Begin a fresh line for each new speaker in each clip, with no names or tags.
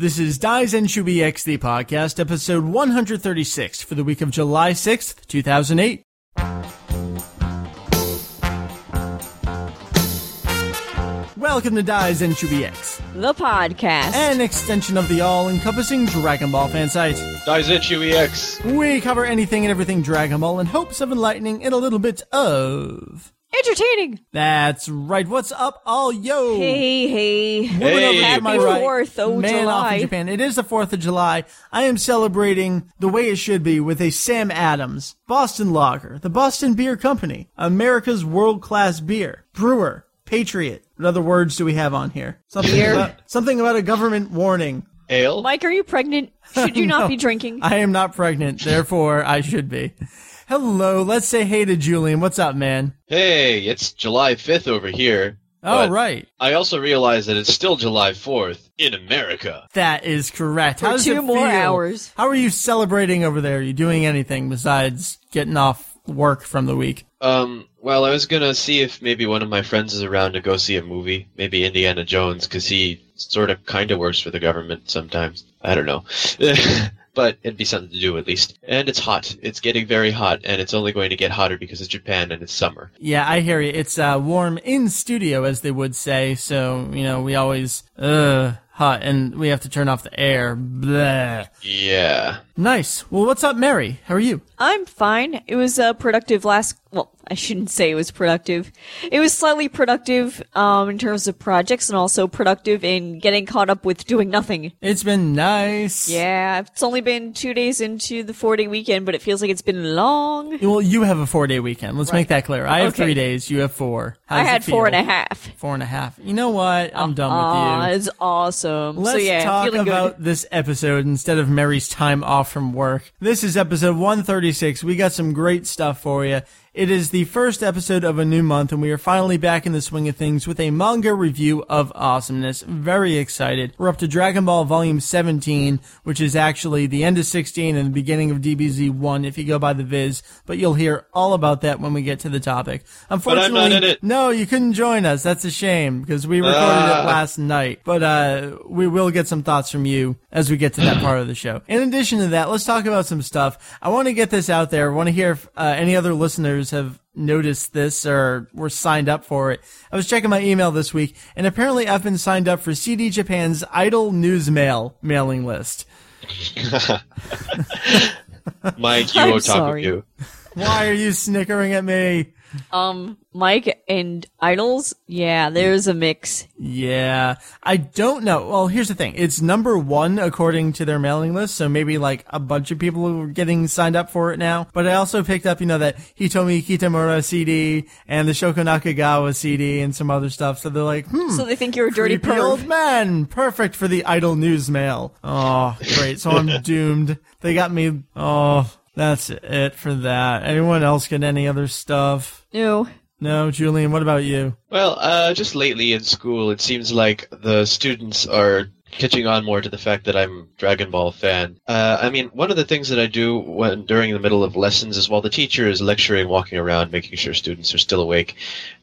This is Daizenshuu XD podcast, episode 136 for the week of July 6th, 2008. Welcome to Daizenshuu X,
The podcast.
an extension of the all-encompassing Dragon Ball fan site.
Daizenshuu EX.
We cover anything and everything Dragon Ball in hopes of enlightening and a little bit of.
Entertaining.
That's right. What's up, all yo?
Hey, hey.
Moving
Hey.
Happy
my right,
4th of
man off in Japan. It is the 4th of July. I am celebrating the way it should be with a Sam Adams, Boston Lager, the Boston Beer Company, America's world-class beer, brewer, patriot. What other words do we have on here? Something,
Beer.
about, something about a government warning.
Ale.
Mike, are you pregnant? Should you not be drinking?
I am not pregnant, therefore I should be. Hello, let's say hey to Julian. What's up, man?
Hey, it's July 5th over here.
Oh,
But
right.
I also realize that it's still July 4th in America.
That is correct. How does
two
it
more
feel?
hours.
How are you celebrating over there? Are you doing anything besides getting off work from the week?
Um, well, I was gonna see if maybe one of my friends is around to go see a movie. Maybe Indiana Jones, because he sort of kind of works for the government sometimes. I don't know. but it'd be something to do at least. And it's hot. It's getting very hot, and it's only going to get hotter because it's Japan and it's summer.
Yeah, I hear you. It's uh, warm in studio, as they would say. So you know, we always uh hot, and we have to turn off the air. Blah.
Yeah.
Nice. Well, what's up, Meri? How are you?
I'm fine. It was uh, productive last. Well, I shouldn't say it was productive. It was slightly productive um, in terms of projects, and also productive in getting caught up with doing nothing.
It's been nice.
Yeah, it's only been two days into the four day weekend, but it feels like it's been long.
Well, you have a four day weekend. Let's make that clear. I have
Okay.
three days. You have four. How
I had four and a half.
Four and a half. You know what? I'm done
Aw,
with you.
it's awesome.
Let's
so yeah,
talk about
good.
this episode instead of Meri's time off from work. This is episode 136. We got some great stuff for you. It is the first episode of a new month, and we are finally back in the swing of things with a manga review of awesomeness. Very excited. We're up to Dragon Ball Volume 17, which is actually the end of 16 and the beginning of DBZ 1 if you go by the Viz, but you'll hear all about that when we get to the topic. Unfortunately,
I'm not in it.
no, you couldn't join us. That's a shame because we recorded it
Ah.
last night. But uh, we will get some thoughts from you as we get to that part of the show. In addition to that, let's talk about some stuff. I want to get this out there. I want to hear if uh, any other listeners have noticed this or were signed up for it. I was checking my email this week, and apparently I've been signed up for CD Japan's Idol News Mail mailing list.
Mike, you
I'm
otaku.
sorry.
you.
Why are you snickering at me?
Um, Mike and Idols, yeah, there's a mix.
Yeah, I don't know. Well, here's the thing. It's number one according to their mailing list, so maybe like a bunch of people are getting signed up for it now. But I also picked up, you know, that Hitomi Kitamura CD and the Shoko Nakagawa CD and some other stuff. So they're like, hmm,
So they think you're a dirty
old man, perfect for the Idol news mail. Oh, great. So I'm doomed. They got me. Oh, that's it for that. Anyone else get any other stuff?
No.
No, Julian. What about you?
Well, uh, just lately in school, it seems like the students are catching on more to the fact that I'm Dragon Ball fan. Uh, I mean, one of the things that I do when during the middle of lessons is while the teacher is lecturing, walking around, making sure students are still awake.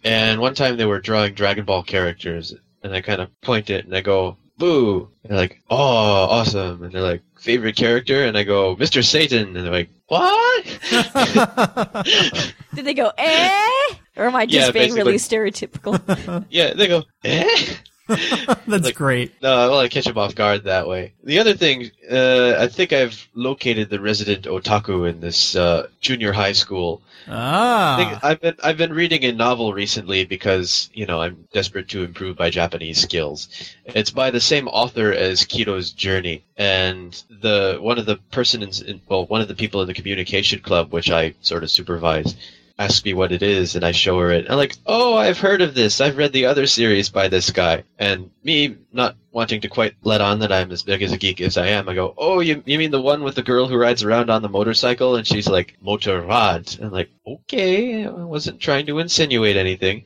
And one time they were drawing Dragon Ball characters, and I kind of point it and I go, "Boo!" And they're like, "Oh, awesome!" And they're like, "Favorite character?" And I go, "Mr. Satan," and they're like, "What?"
Did they go, eh? Or am I just
Yeah,
being really stereotypical?
yeah, they go, "Eh."
That's
Like-
great.
No, I want to catch him off guard that way. The other thing, uh, I think I've located the resident otaku in this uh, junior high school. I
Ah.
think I've been I've been reading a novel recently because you know I'm desperate to improve my Japanese skills. It's by the same author as Kino's Journey, and the one of the persons in well one of the people in the communication club which I sort of supervise asks me what it is, and I show her it. I'm like, oh, I've heard of this. I've read the other series by this guy. And me not wanting to quite let on that I'm as big as a geek as I am, I go, oh, you, you mean the one with the girl who rides around on the motorcycle? And she's like, Motorrad. I'm like, okay, I wasn't trying to insinuate anything.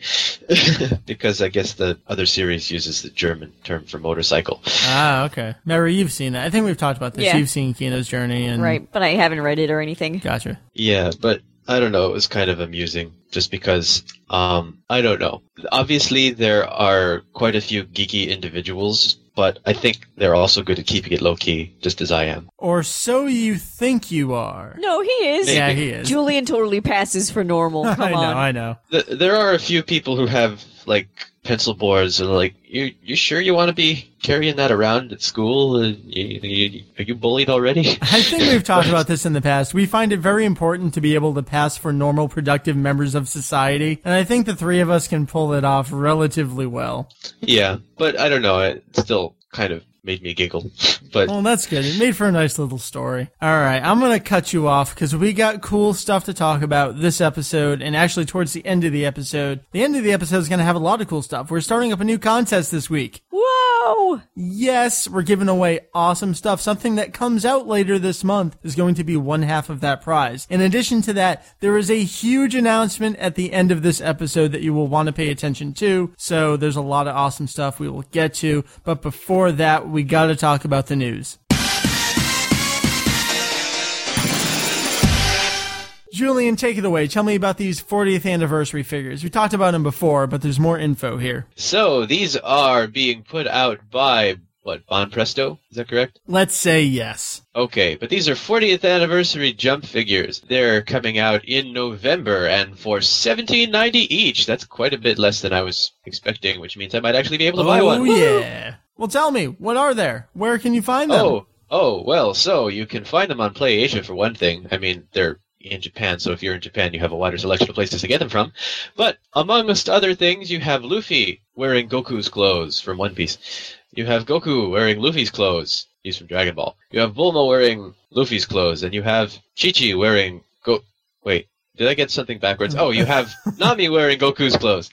because I guess the other series uses the German term for motorcycle.
Ah, okay. Meri, you've seen that. I think we've talked about this.
Yeah.
You've seen Kino's Journey and
right, but I haven't read it or anything.
Gotcha.
Yeah, but I don't know. It was kind of amusing just because, um, I don't know. Obviously, there are quite a few geeky individuals but I think they're also good at keeping it low key, just as I am.
Or so you think you are.
No, he is.
Yeah, he is.
Julian totally passes for normal. Come
I know,
on.
I know.
Th- there are a few people who have like pencil boards and like you you sure you want to be carrying that around at school uh, you, you, are you bullied already
I think we've talked about this in the past. We find it very important to be able to pass for normal, productive members of society, and I think the three of us can pull it off relatively well.
yeah but i don't know it still kind of made me giggle but
Well, that's good. It made for a nice little story. All right, I'm going to cut you off because we got cool stuff to talk about this episode, and actually towards the end of the episode. The end of the episode is going to have a lot of cool stuff. We're starting up a new contest this week.
Whoa!
Yes, we're giving away awesome stuff. Something that comes out later this month is going to be one half of that prize. In addition to that, there is a huge announcement at the end of this episode that you will want to pay attention to. So there's a lot of awesome stuff we will get to. But before that, we got to talk about the news. Julian, take it away. Tell me about these 40th anniversary figures. We talked about them before, but there's more info here.
so these are being put out by what Banpresto is that correct
Let's say yes.
Okay, but these are 40th anniversary jump figures. They're coming out in November and for 17.90 each. That's quite a bit less than I was expecting, which means I might actually be able to buy
oh,
one.
yeah. Well, tell me, what are there? Where can you find them?
Oh, oh, well, so you can find them on Play Asia for one thing. I mean, they're in Japan, so if you're in Japan, you have a wider selection of places to get them from. But amongst other things, you have Luffy wearing Goku's clothes from One Piece. You have Goku wearing Luffy's clothes. He's from Dragon Ball. You have Bulma wearing Luffy's clothes, and you have Chi-Chi wearing Go. Wait, did I get something backwards? Oh, you have Nami wearing Goku's clothes.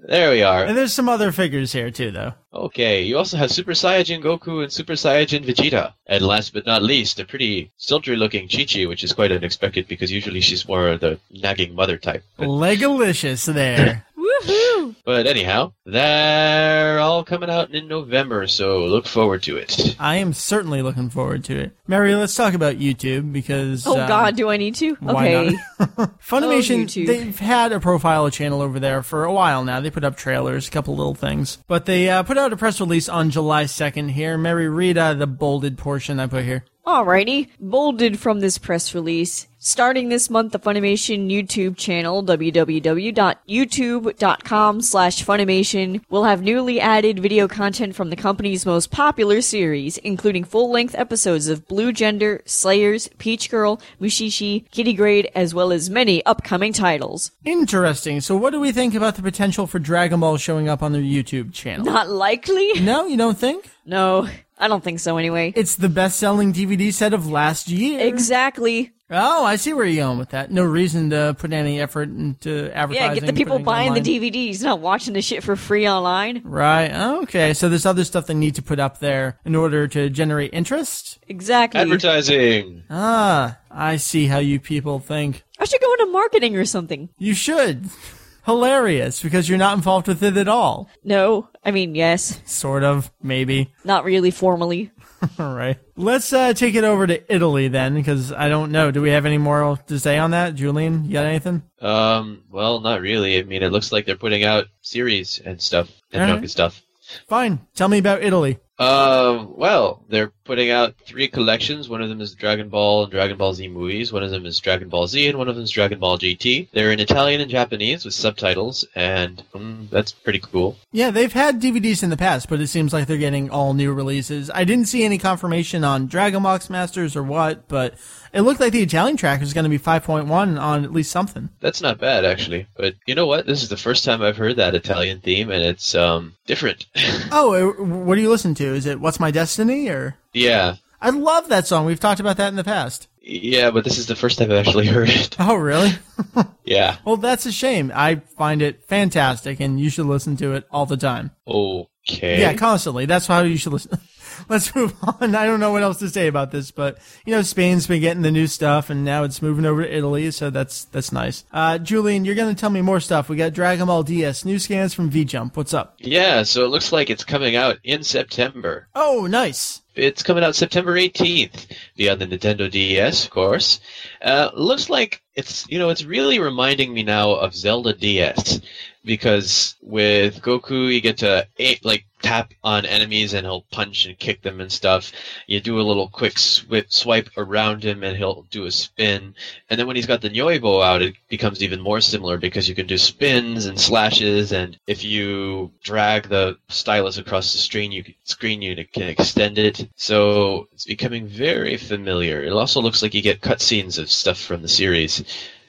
There we are.
And there's some other figures here, too, though.
Okay, you also have Super Saiyajin Goku and Super Saiyajin Vegeta. And last but not least, a pretty sultry looking Chi-Chi, which is quite unexpected because usually she's more the nagging mother type. But,
Legalicious there.
Woohoo!
but anyhow, they're all coming out in November, so look forward to it.
I am certainly looking forward to it. Meri, let's talk about YouTube because.
Oh
um,
God, do I need to?
Why
Okay.
not? Funimation,
Oh, YouTube.
they've had a profile channel over there for a while now. They put up trailers, a couple little things. But they uh, put out a press release on July 2nd here. Meri, read uh, the bolded portion I put here.
Alrighty. Bolded from this press release. Starting this month, the Funimation YouTube channel, www.youtube.com slash Funimation, will have newly added video content from the company's most popular series, including full-length episodes of Blue Gender, Slayers, Peach Girl, Mushishi, Kiddy Grade, as well as many upcoming titles.
Interesting. So, what do we think about the potential for Dragon Ball showing up on their YouTube channel?
Not likely?
No, you don't think?
No, I don't think so anyway.
It's the best selling DVD set of last year.
Exactly.
Oh, I see where you're going with that. No reason to put any effort into advertising.
Yeah, get the people
putting it
buying the
online.
DVDs, not watching the shit for free online.
Right. Okay. So there's other stuff they need to put up there in order to generate interest.
Exactly.
Advertising!
Ah, I see how you people think.
I should go into marketing or something.
You should. Hilarious because you're not involved with it at all.
No, I mean, yes.
Sort of, maybe.
Not really formally.
All right. Let's uh, take it over to Italy then, because I don't know. Do we have any more to say on that, Julian? You got anything?
Um, well, not really. I mean, it looks like they're putting out series and stuff, and
Alright.
manga stuff.
Fine. Tell me about Italy.
Um, well, they're putting out three collections. One of them is Dragon Ball and Dragon Ball Z movies. One of them is Dragon Ball Z, and one of them is Dragon Ball GT. They're in Italian and Japanese with subtitles, and um, that's pretty cool.
Yeah, they've had DVDs in the past, but it seems like they're getting all new releases. I didn't see any confirmation on Dragon Box Masters or what, but it looked like the Italian track was going to be 5.1 on at least something.
That's not bad, actually. But you know what? This is the first time I've heard that Italian theme, and it's um different.
Oh, what do you listen to? Is it What's My Destiny or?
yeah,
I love that song. We've talked about that in the past.
yeah, but this is the first time I've actually heard it.
Oh, really?
Yeah.
well, that's a shame. I find it fantastic, and you should listen to it all the time.
Okay.
Yeah, constantly. That's how you should listen. Let's move on. I don't know what else to say about this, but you know, Spain's been getting the new stuff, and now it's moving over to Italy, so that's that's nice. Uh, Julian, you're gonna tell me more stuff. We got Dragon Ball DS new scans from V Jump. What's up?
Yeah. So it looks like it's coming out in September.
Oh, nice.
It's coming out September 18th via the Nintendo DS, of course. Uh, looks like it's, you know, it's really reminding me now of Zelda DS because with Goku you get to a- like tap on enemies and he'll punch and kick them and stuff. You do a little quick swipe, around him and he'll do a spin. And then when he's got the Nyoibo out, it becomes even more similar because you can do spins and slashes. And if you drag the stylus across the screen, you can, screen you can extend it. So it's becoming very familiar. It also looks like you get cutscenes of stuff from the series.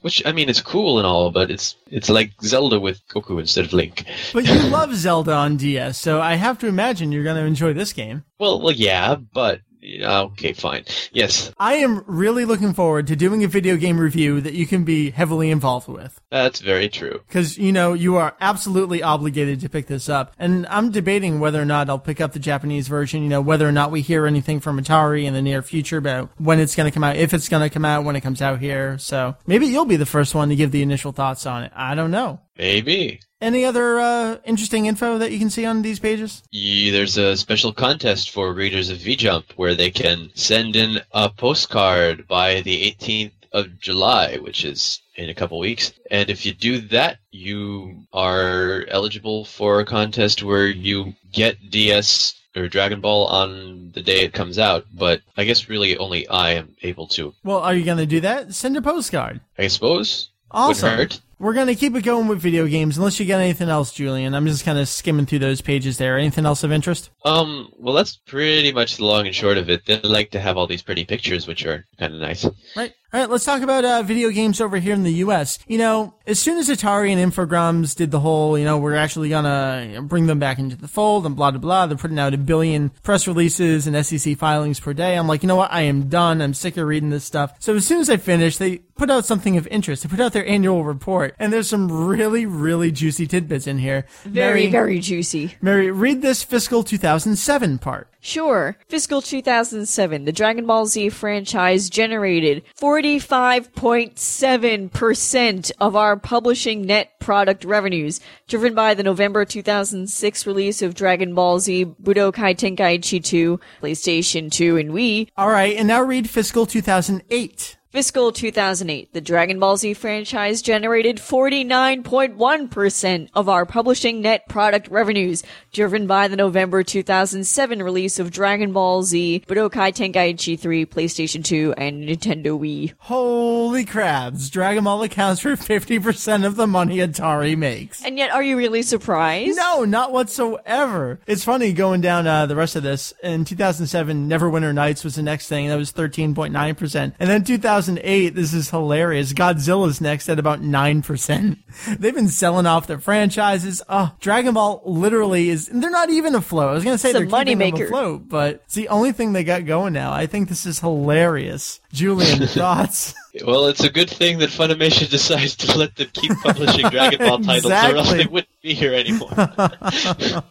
Which I mean, it's cool and all, but it's it's like Zelda with Goku instead of Link.
But you love Zelda on DS, so I have to imagine you're going to enjoy this game.
Well, well, yeah, but okay, fine. Yes.
I am really looking forward to doing a video game review that you can be heavily involved with.
That's very true.
Because, you know, you are absolutely obligated to pick this up. And I'm debating whether or not I'll pick up the Japanese version, you know, whether or not we hear anything from Atari in the near future about when it's going to come out, if it's going to come out, when it comes out here. So maybe you'll be the first one to give the initial thoughts on it. I don't know.
Maybe.
Any other uh, interesting info that you can see on these pages?
Yeah, there's a special contest for readers of VJump where they can send in a postcard by the 18th of July, which is in a couple weeks. And if you do that, you are eligible for a contest where you get DS or Dragon Ball on the day it comes out, but I guess really only I am able to.
Well, are you going to do that? Send a postcard.
I suppose.
Awesome. We're going to keep it going with video games unless you get anything else, Julian. I'm just kind of skimming through those pages there. Anything else of interest?
Um, well, that's pretty much the long and short of it. They like to have all these pretty pictures, which are kind of nice.
Right. All right, let's talk about uh, video games over here in the U.S. You know, as soon as Atari and Infogrames did the whole, you know, we're actually gonna bring them back into the fold and blah blah blah. They're putting out a billion press releases and SEC filings per day. I'm like, you know what? I am done. I'm sick of reading this stuff. So as soon as I finished, they put out something of interest. They put out their annual report, and there's some really, really juicy tidbits in here.
Very,
Meri,
very juicy.
Meri, read this fiscal 2007 part.
Sure. Fiscal 2007, the Dragon Ball Z franchise generated 45.7% of our publishing net product revenues, driven by the November 2006 release of Dragon Ball Z Budokai Tenkaichi 2, PlayStation 2, and Wii.
All right, and now read fiscal 2008.
Fiscal 2008, the Dragon Ball Z franchise generated 49.1% of our publishing net product revenues, driven by the November 2007 release of Dragon Ball Z, Budokai Tenkaichi 3, PlayStation 2, and Nintendo Wii.
Holy crabs, Dragon Ball accounts for 50% of the money Atari makes.
And yet, are you really surprised?
No, not whatsoever. It's funny going down uh, the rest of this. In 2007, Neverwinter Nights was the next thing. That was 13.9%. And then 2008, this is hilarious. Godzilla's next at about 9%. They've been selling off their franchises. Oh, Dragon Ball literally is, they're not even afloat. I was going to say
It's
they're keeping them afloat, but it's the only thing they got going now. I think this is hilarious. Julian, thoughts?
Well, it's a good thing that Funimation decides to let them keep publishing Dragon Ball titles, or else they wouldn't be here anymore.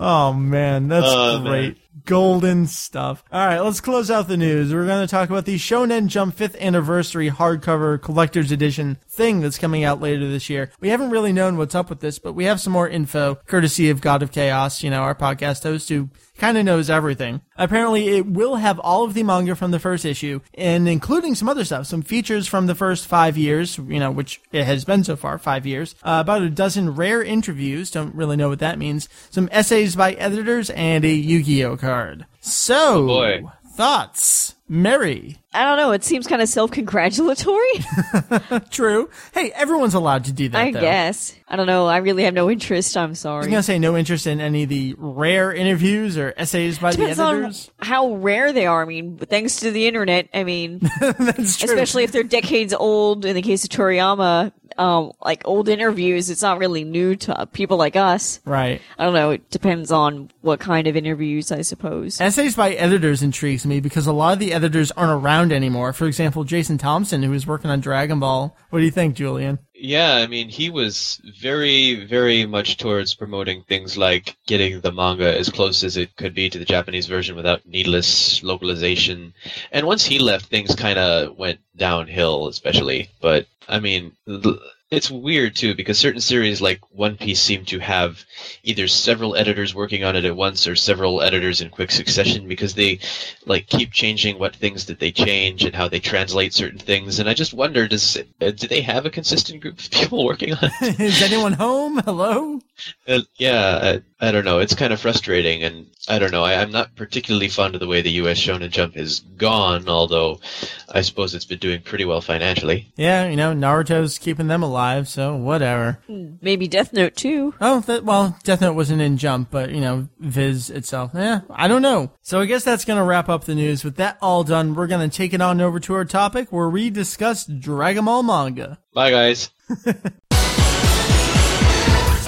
Oh man, that's
Oh,
great.
man.
Golden stuff. All right, let's close out the news. We're going to talk about the Shonen Jump 5th anniversary hardcover collector's edition thing that's coming out later this year. We haven't really known what's up with this, but we have some more info courtesy of God of Chaos, you know, our podcast host who kind of knows everything. Apparently, it will have all of the manga from the first issue, and including some other stuff, some features from the first five years, you know, which it has been so far, five years. Uh, about a dozen rare interviews, don't really know what that means. Some essays by editors, and a Yu-Gi-Oh card. So,
boy.
thoughts? Meri.
I don't know. It seems kind of self-congratulatory.
True. Hey, everyone's allowed to do that,
I
though.
guess. I don't know. I really have no interest. I'm sorry.
I was gonna say no interest in any of the rare interviews or essays by
Depends
the editors.
how rare they are. I mean, thanks to the internet. I mean,
That's true.
especially if they're decades old. In the case of Toriyama, um, like old interviews, it's not really new to people like us.
right.
I don't know. It depends on what kind of interviews, I suppose.
Essays by editors intrigues me because a lot of the editors aren't around anymore. For example, Jason Thompson, who was working on Dragon Ball. What do you think, Julian?
Yeah, I mean, he was very, very much towards promoting things like getting the manga as close as it could be to the Japanese version without needless localization. And once he left, things kind of went downhill, especially. But, I mean, it's weird too because certain series like One Piece seem to have either several editors working on it at once or several editors in quick succession because they like keep changing what things that they change and how they translate certain things. And I just wonder, does uh, do they have a consistent group of people working on it?
Is anyone home? Hello?
Uh, yeah, uh, I don't know. It's kind of frustrating, and I don't know. I, I'm not particularly fond of the way the U.S. Shonen Jump is gone, although I suppose it's been doing pretty well financially.
Yeah, you know, Naruto's keeping them alive, so whatever.
Maybe Death Note too.
Oh, that, well, Death Note wasn't in Jump, but, you know, Viz itself. Yeah, I don't know. So I guess that's going to wrap up the news. With that all done, we're going to take it on over to our topic where we discuss Dragon Ball manga.
Bye, guys.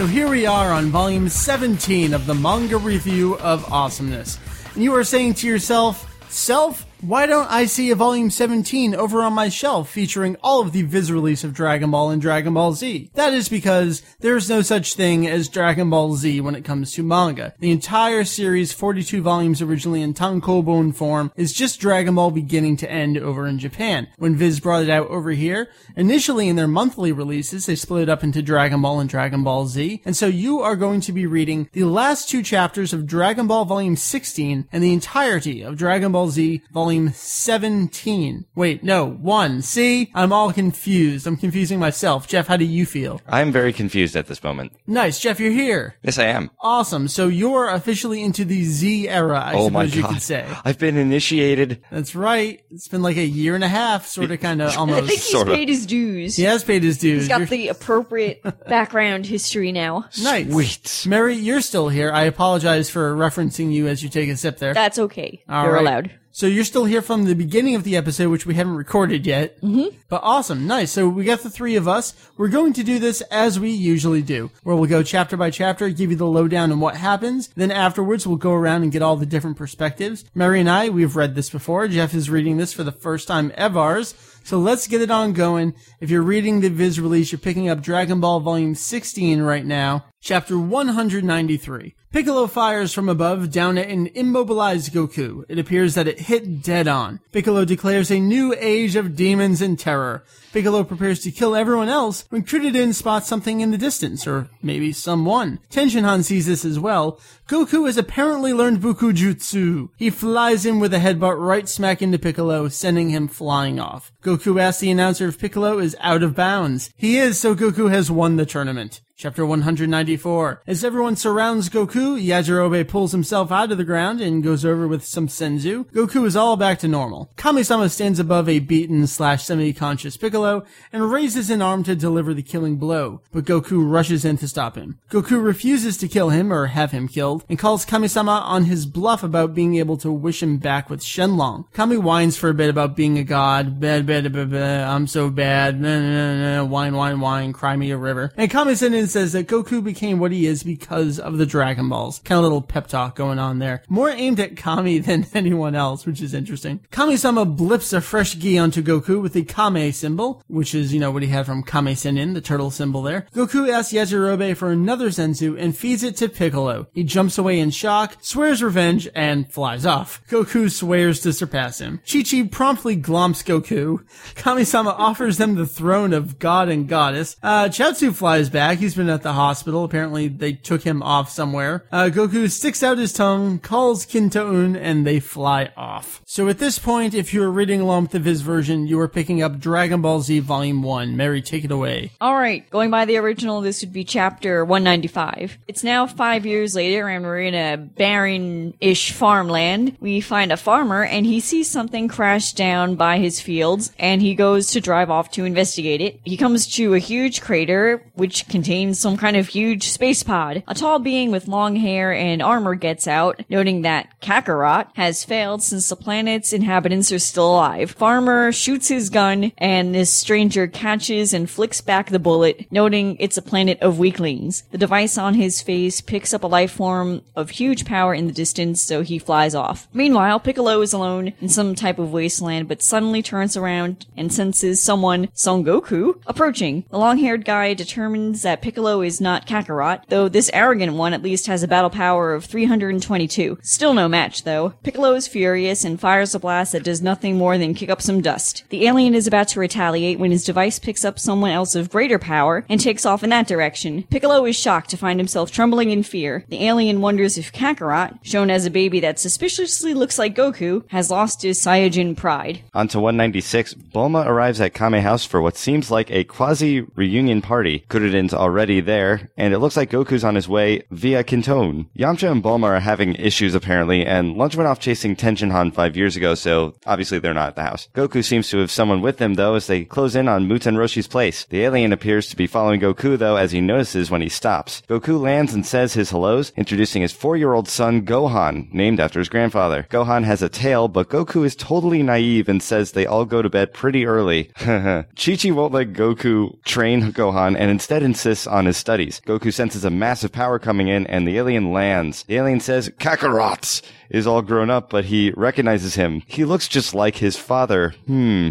So here we are on volume 17 of the manga review of awesomeness. And you are saying to yourself, Self, why don't I see a volume 17 over on my shelf featuring all of the Viz release of Dragon Ball and Dragon Ball Z? That is because there is no such thing as Dragon Ball Z when it comes to manga. The entire series, 42 volumes originally in tankobon form, is just Dragon Ball beginning to end over in Japan. When Viz brought it out over here, initially in their monthly releases, they split it up into Dragon Ball and Dragon Ball Z, and so you are going to be reading the last two chapters of Dragon Ball Volume 16 and the entirety of Dragon Ball Z Volume 17. Wait, no, 1. See? I'm all confused. I'm confusing myself. Jeff, how do you feel?
I'm very confused at this moment.
Nice. Jeff, you're here.
Yes, I am.
Awesome. So you're officially into the Z era, I
oh
suppose
my
you
god.
could say.
I've been initiated.
That's right. It's been like a year and a half, sort of, kind of, almost.
I think he's
Sorta.
paid his dues.
He has paid his dues.
He's got
You're-
the appropriate background history now.
nice.
Sweet.
Meri, you're still here. I apologize for referencing you as you take a sip there.
That's okay.
All
You're
right.
allowed.
So you're still here from the beginning of the episode, which we haven't recorded yet. Mm-hmm. But awesome, nice. So we got the three of us. We're going to do this as we usually do, where we'll go chapter by chapter, give you the lowdown on what happens. Then afterwards, we'll go around and get all the different perspectives. Meri and I, we've read this before. Jeff is reading this for the first time ever. So let's get it on going. If you're reading the Viz release, you're picking up Dragon Ball Volume 16 right now, Chapter 193. Piccolo fires from above down at an immobilized Goku. It appears that it hit dead on. Piccolo declares a new age of demons and terror. Piccolo prepares to kill everyone else when Krillin spots something in the distance, or maybe someone. Tenshinhan sees this as well. Goku has apparently learned Buku Jutsu. He flies in with a headbutt right smack into Piccolo, sending him flying off. Goku asks the announcer if Piccolo is out of bounds. He is, so Goku has won the tournament. Chapter 194. As everyone surrounds Goku, Yajirobe pulls himself out of the ground and goes over with some senzu. Goku is all back to normal. Kamisama stands above a beaten slash semi-conscious Piccolo and raises an arm to deliver the killing blow, but Goku rushes in to stop him. Goku refuses to kill him or have him killed and calls Kamisama on his bluff about being able to wish him back with Shenlong. Kami whines for a bit about being a god. Bad, bad, bad, bad, I'm so bad. Nah, nah, nah, nah, whine, whine, whine, cry me a river. And Kami sends in and says that Goku became what he is because of the Dragon Balls. Kind of little pep talk going on there. More aimed at Kami than anyone else, which is interesting. Kami-sama blips a fresh gi onto Goku with the Kame symbol, which is, you know, what he had from Kame Sennin, the turtle symbol there. Goku asks Yajirobe for another senzu and feeds it to Piccolo. He jumps away in shock, swears revenge, and flies off. Goku swears to surpass him. Chi-Chi promptly glomps Goku. Kami-sama offers them the throne of god and goddess. Uh, Chaozu flies back. He's at the hospital. Apparently they took him off somewhere. Uh, Goku sticks out his tongue, calls Kinto-un, and they fly off. So at this point, if you are reading along with Viz version, you are picking up Dragon Ball Z Volume 1. Meri, take it away.
All right, going by the original, this would be chapter 195. It's now five years later, and we're in a barren-ish farmland. We find a farmer, and he sees something crash down by his fields, and he goes to drive off to investigate it. He comes to a huge crater, which contains some kind of huge space pod. A tall being with long hair and armor gets out, noting that Kakarot has failed since the planet's inhabitants are still alive. Farmer shoots his gun, and this stranger catches and flicks back the bullet, noting it's a planet of weaklings. The device on his face picks up a life form of huge power in the distance, so he flies off. Meanwhile, Piccolo is alone in some type of wasteland, but suddenly turns around and senses someone, Son Goku, approaching. The long-haired guy determines that Piccolo is not Kakarot, though this arrogant one at least has a battle power of 322. Still no match, though. Piccolo is furious and fires a blast that does nothing more than kick up some dust. The alien is about to retaliate when his device picks up someone else of greater power and takes off in that direction. Piccolo is shocked to find himself trembling in fear. The alien wonders if Kakarot, shown as a baby that suspiciously looks like Goku, has lost his Saiyajin pride.
On to 196, Bulma arrives at Kame House for what seems like a quasi reunion party. Kuririn's already already there, and it looks like Goku's on his way via Kinto-un. Yamcha and Bulma are having issues apparently, and Lunch went off chasing Tenshinhan five years ago, so obviously they're not at the house. Goku seems to have someone with him though as they close in on Muten Roshi's place. The alien appears to be following Goku though as he notices when he stops. Goku lands and says his hellos, introducing his four-year-old son Gohan, named after his grandfather. Gohan has a tail, but Goku is totally naive and says they all go to bed pretty early. Chi-Chi won't let Goku train Gohan and instead insists on his studies. Goku senses a massive power coming in and the alien lands. The alien says, Kakarot is all grown up, but he recognizes him. He looks just like his father. Hmm.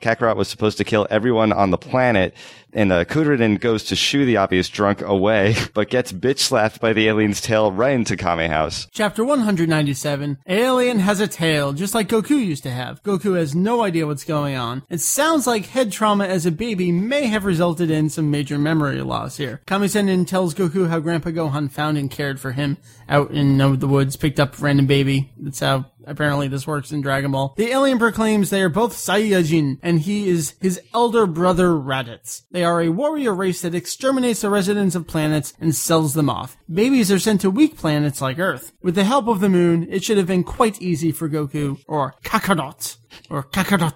Kakarot was supposed to kill everyone on the planet, and uh, goes to shoo the obvious drunk away, but gets bitch slapped by the alien's tail right into Kame House.
Chapter 197 Alien has a tail, just like Goku used to have. Goku has no idea what's going on. It sounds like head trauma as a baby may have resulted in some major memory loss here. Kame Sennin tells Goku how Grandpa Gohan found and cared for him out in uh, the woods, picked up random baby. That's how apparently this works in Dragon Ball. The alien proclaims they are both Saiyajin, and he is his elder brother Raditz. They are a warrior race that exterminates the residents of planets and sells them off. Babies are sent to weak planets like Earth. With the help of the moon, it should have been quite easy for Goku, or Kakarot, or Kakarot.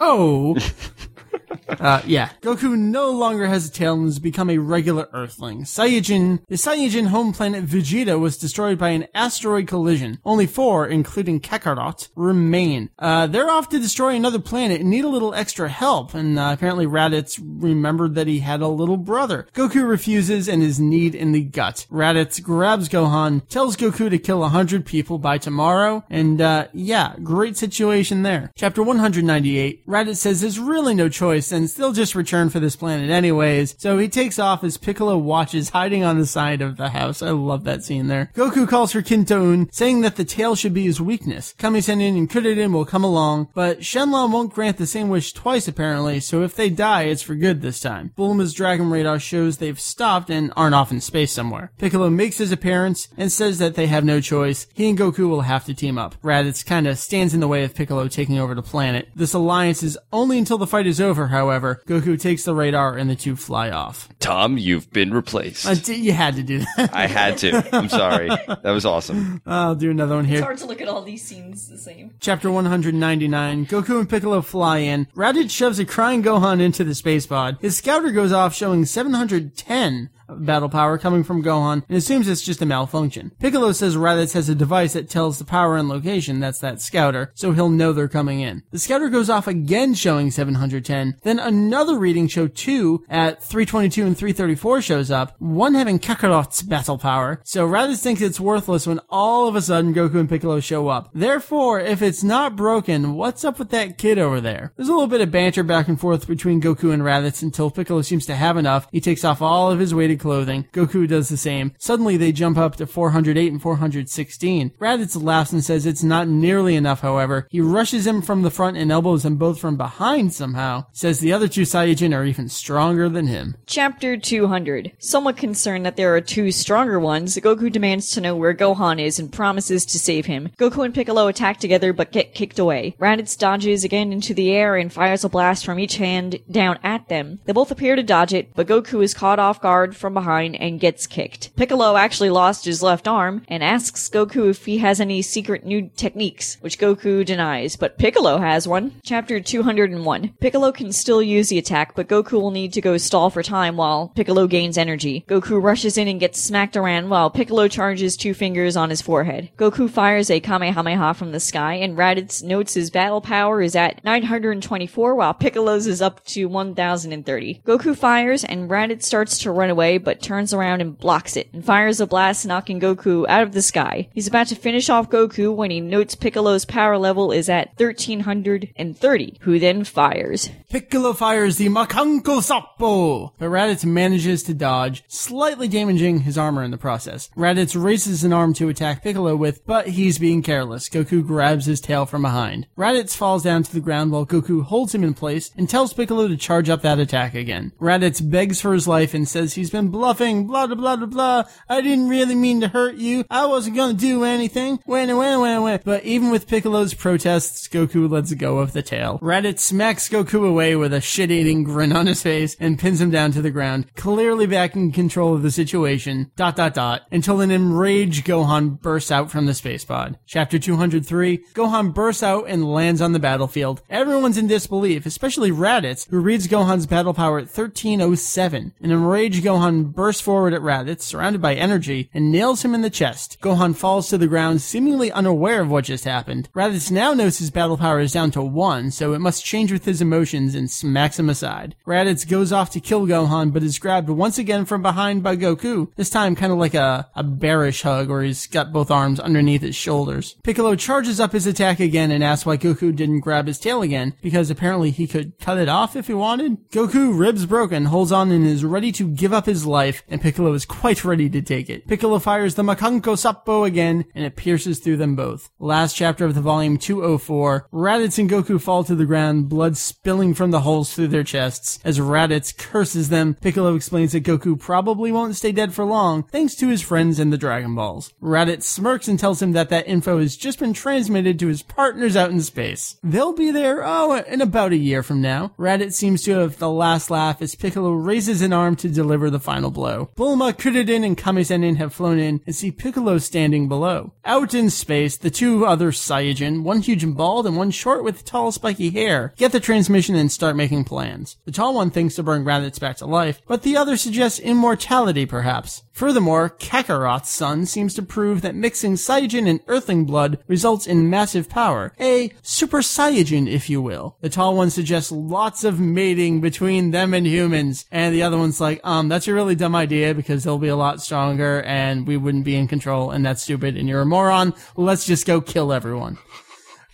Oh, uh, yeah. Goku no longer has a tail and has become a regular Earthling. Saiyajin, the Saiyajin home planet Vegeta was destroyed by an asteroid collision. Only four, including Kakarot, remain. Uh, they're off to destroy another planet and need a little extra help, and uh, apparently Raditz remembered that he had a little brother. Goku refuses and is kneed in the gut. Raditz grabs Gohan, tells Goku to kill a hundred people by tomorrow, and uh, yeah, great situation there. Chapter 198, Raditz says there's really no choice and still just return for this planet anyways, so he takes off as Piccolo watches hiding on the side of the house. I love that scene there. Goku calls for Kinto-un, saying that the tail should be his weakness. Kame Sennin and Kuririn will come along, but Shenlong won't grant the same wish twice apparently, so if they die, it's for good this time. Bulma's Dragon Radar shows they've stopped and aren't off in space somewhere. Piccolo makes his appearance and says that they have no choice. He and Goku will have to team up. Raditz kinda stands in the way of Piccolo taking over the planet. This alliance is only until the fight is over, however. Goku takes the radar and the two fly off.
Tom, you've been replaced.
Uh, d- you had to do that.
I had to. I'm sorry. That was awesome.
I'll do another one here.
It's
here.
hard to look at all these scenes the same.
Chapter 199. Goku and Piccolo fly in. Raditz shoves a crying Gohan into the space pod. His scouter goes off showing 710 battle power coming from Gohan and assumes it's just a malfunction. Piccolo says Raditz has a device that tells the power and location, that's that scouter, so he'll know they're coming in. The scouter goes off again showing 710. Then another reading show 2 at 322 and 334 shows up, one having Kakarot's battle power. So Raditz thinks it's worthless when all of a sudden Goku and Piccolo show up. Therefore, if it's not broken, what's up with that kid over there? There's a little bit of banter back and forth between Goku and Raditz until Piccolo seems to have enough. He takes off all of his weighted clothing. Goku does the same. Suddenly they jump up to 408 and 416. Raditz laughs and says it's not nearly enough, however. He rushes him from the front and elbows him both from behind somehow. Says the other two Saiyajin are even stronger than him.
Chapter 200. Somewhat concerned that there are two stronger ones, Goku demands to know where Gohan is and promises to save him. Goku and Piccolo attack together but get kicked away. Raditz dodges again into the air and fires a blast from each hand down at them. They both appear to dodge it, but Goku is caught off guard from behind and gets kicked. Piccolo actually lost his left arm and asks Goku if he has any secret new techniques, which Goku denies, but Piccolo has one. Chapter 201. Piccolo can still use the attack, but Goku will need to go stall for time while Piccolo gains energy. Goku rushes in and gets smacked around while Piccolo charges two fingers on his forehead. Goku fires a Kamehameha from the sky, and Raditz notes his battle power is at 924 while Piccolo's is up to 1030. Goku fires, and Raditz starts to run away, but turns around and blocks it, and fires a blast knocking Goku out of the sky. He's about to finish off Goku when he notes Piccolo's power level is at 1330, who then fires.
Piccolo fires the Makanko Sappo, but Raditz manages to dodge, slightly damaging his armor in the process. Raditz raises an arm to attack Piccolo with, but he's being careless. Goku grabs his tail from behind. Raditz falls down to the ground while Goku holds him in place and tells Piccolo to charge up that attack again. Raditz begs for his life and says he's been bluffing, blah, blah, blah, blah, blah. I didn't really mean to hurt you. I wasn't gonna do anything. When, when, when, when. But even with Piccolo's protests, Goku lets go of the tail. Raditz smacks Goku away with a shit-eating grin on his face and pins him down to the ground, clearly back in control of the situation. Dot, dot, dot. Until an enraged Gohan bursts out from the space pod. Chapter 203, Gohan bursts out and lands on the battlefield. Everyone's in disbelief, especially Raditz, who reads Gohan's battle power at 1307. An enraged Gohan bursts forward at Raditz, surrounded by energy, and nails him in the chest. Gohan falls to the ground, seemingly unaware of what just happened. Raditz now knows his battle power is down to 1, so it must change with his emotions and smacks him aside. Raditz goes off to kill Gohan, but is grabbed once again from behind by Goku, this time kind of like a, a bearish hug where he's got both arms underneath his shoulders. Piccolo charges up his attack again and asks why Goku didn't grab his tail again, because apparently he could cut it off if he wanted. Goku, ribs broken, holds on and is ready to give up his life, and Piccolo is quite ready to take it. Piccolo fires the Makanko Sappo again, and it pierces through them both. Last chapter of the volume 204, Raditz and Goku fall to the ground, blood spilling from the holes through their chests. As Raditz curses them, Piccolo explains that Goku probably won't stay dead for long, thanks to his friends and the Dragon Balls. Raditz smirks and tells him that that info has just been transmitted to his partners out in space. They'll be there, oh, in about a year from now. Raditz seems to have the last laugh as Piccolo raises an arm to deliver the final blow. Bulma, Kuririn, and Kame-Sennin have flown in and see Piccolo standing below. Out in space, the two other Saiyajin, one huge and bald and one short with tall spiky hair, get the transmission and start making plans. The tall one thinks to bring Raditz back to life, but the other suggests immortality perhaps. Furthermore, Kakarot's son seems to prove that mixing Saiyajin and Earthling blood results in massive power. A Super Saiyajin, if you will. The tall one suggests lots of mating between them and humans, and the other one's like, um, that's a really dumb idea because they'll be a lot stronger and we wouldn't be in control and that's stupid and you're a moron. Let's just go kill everyone.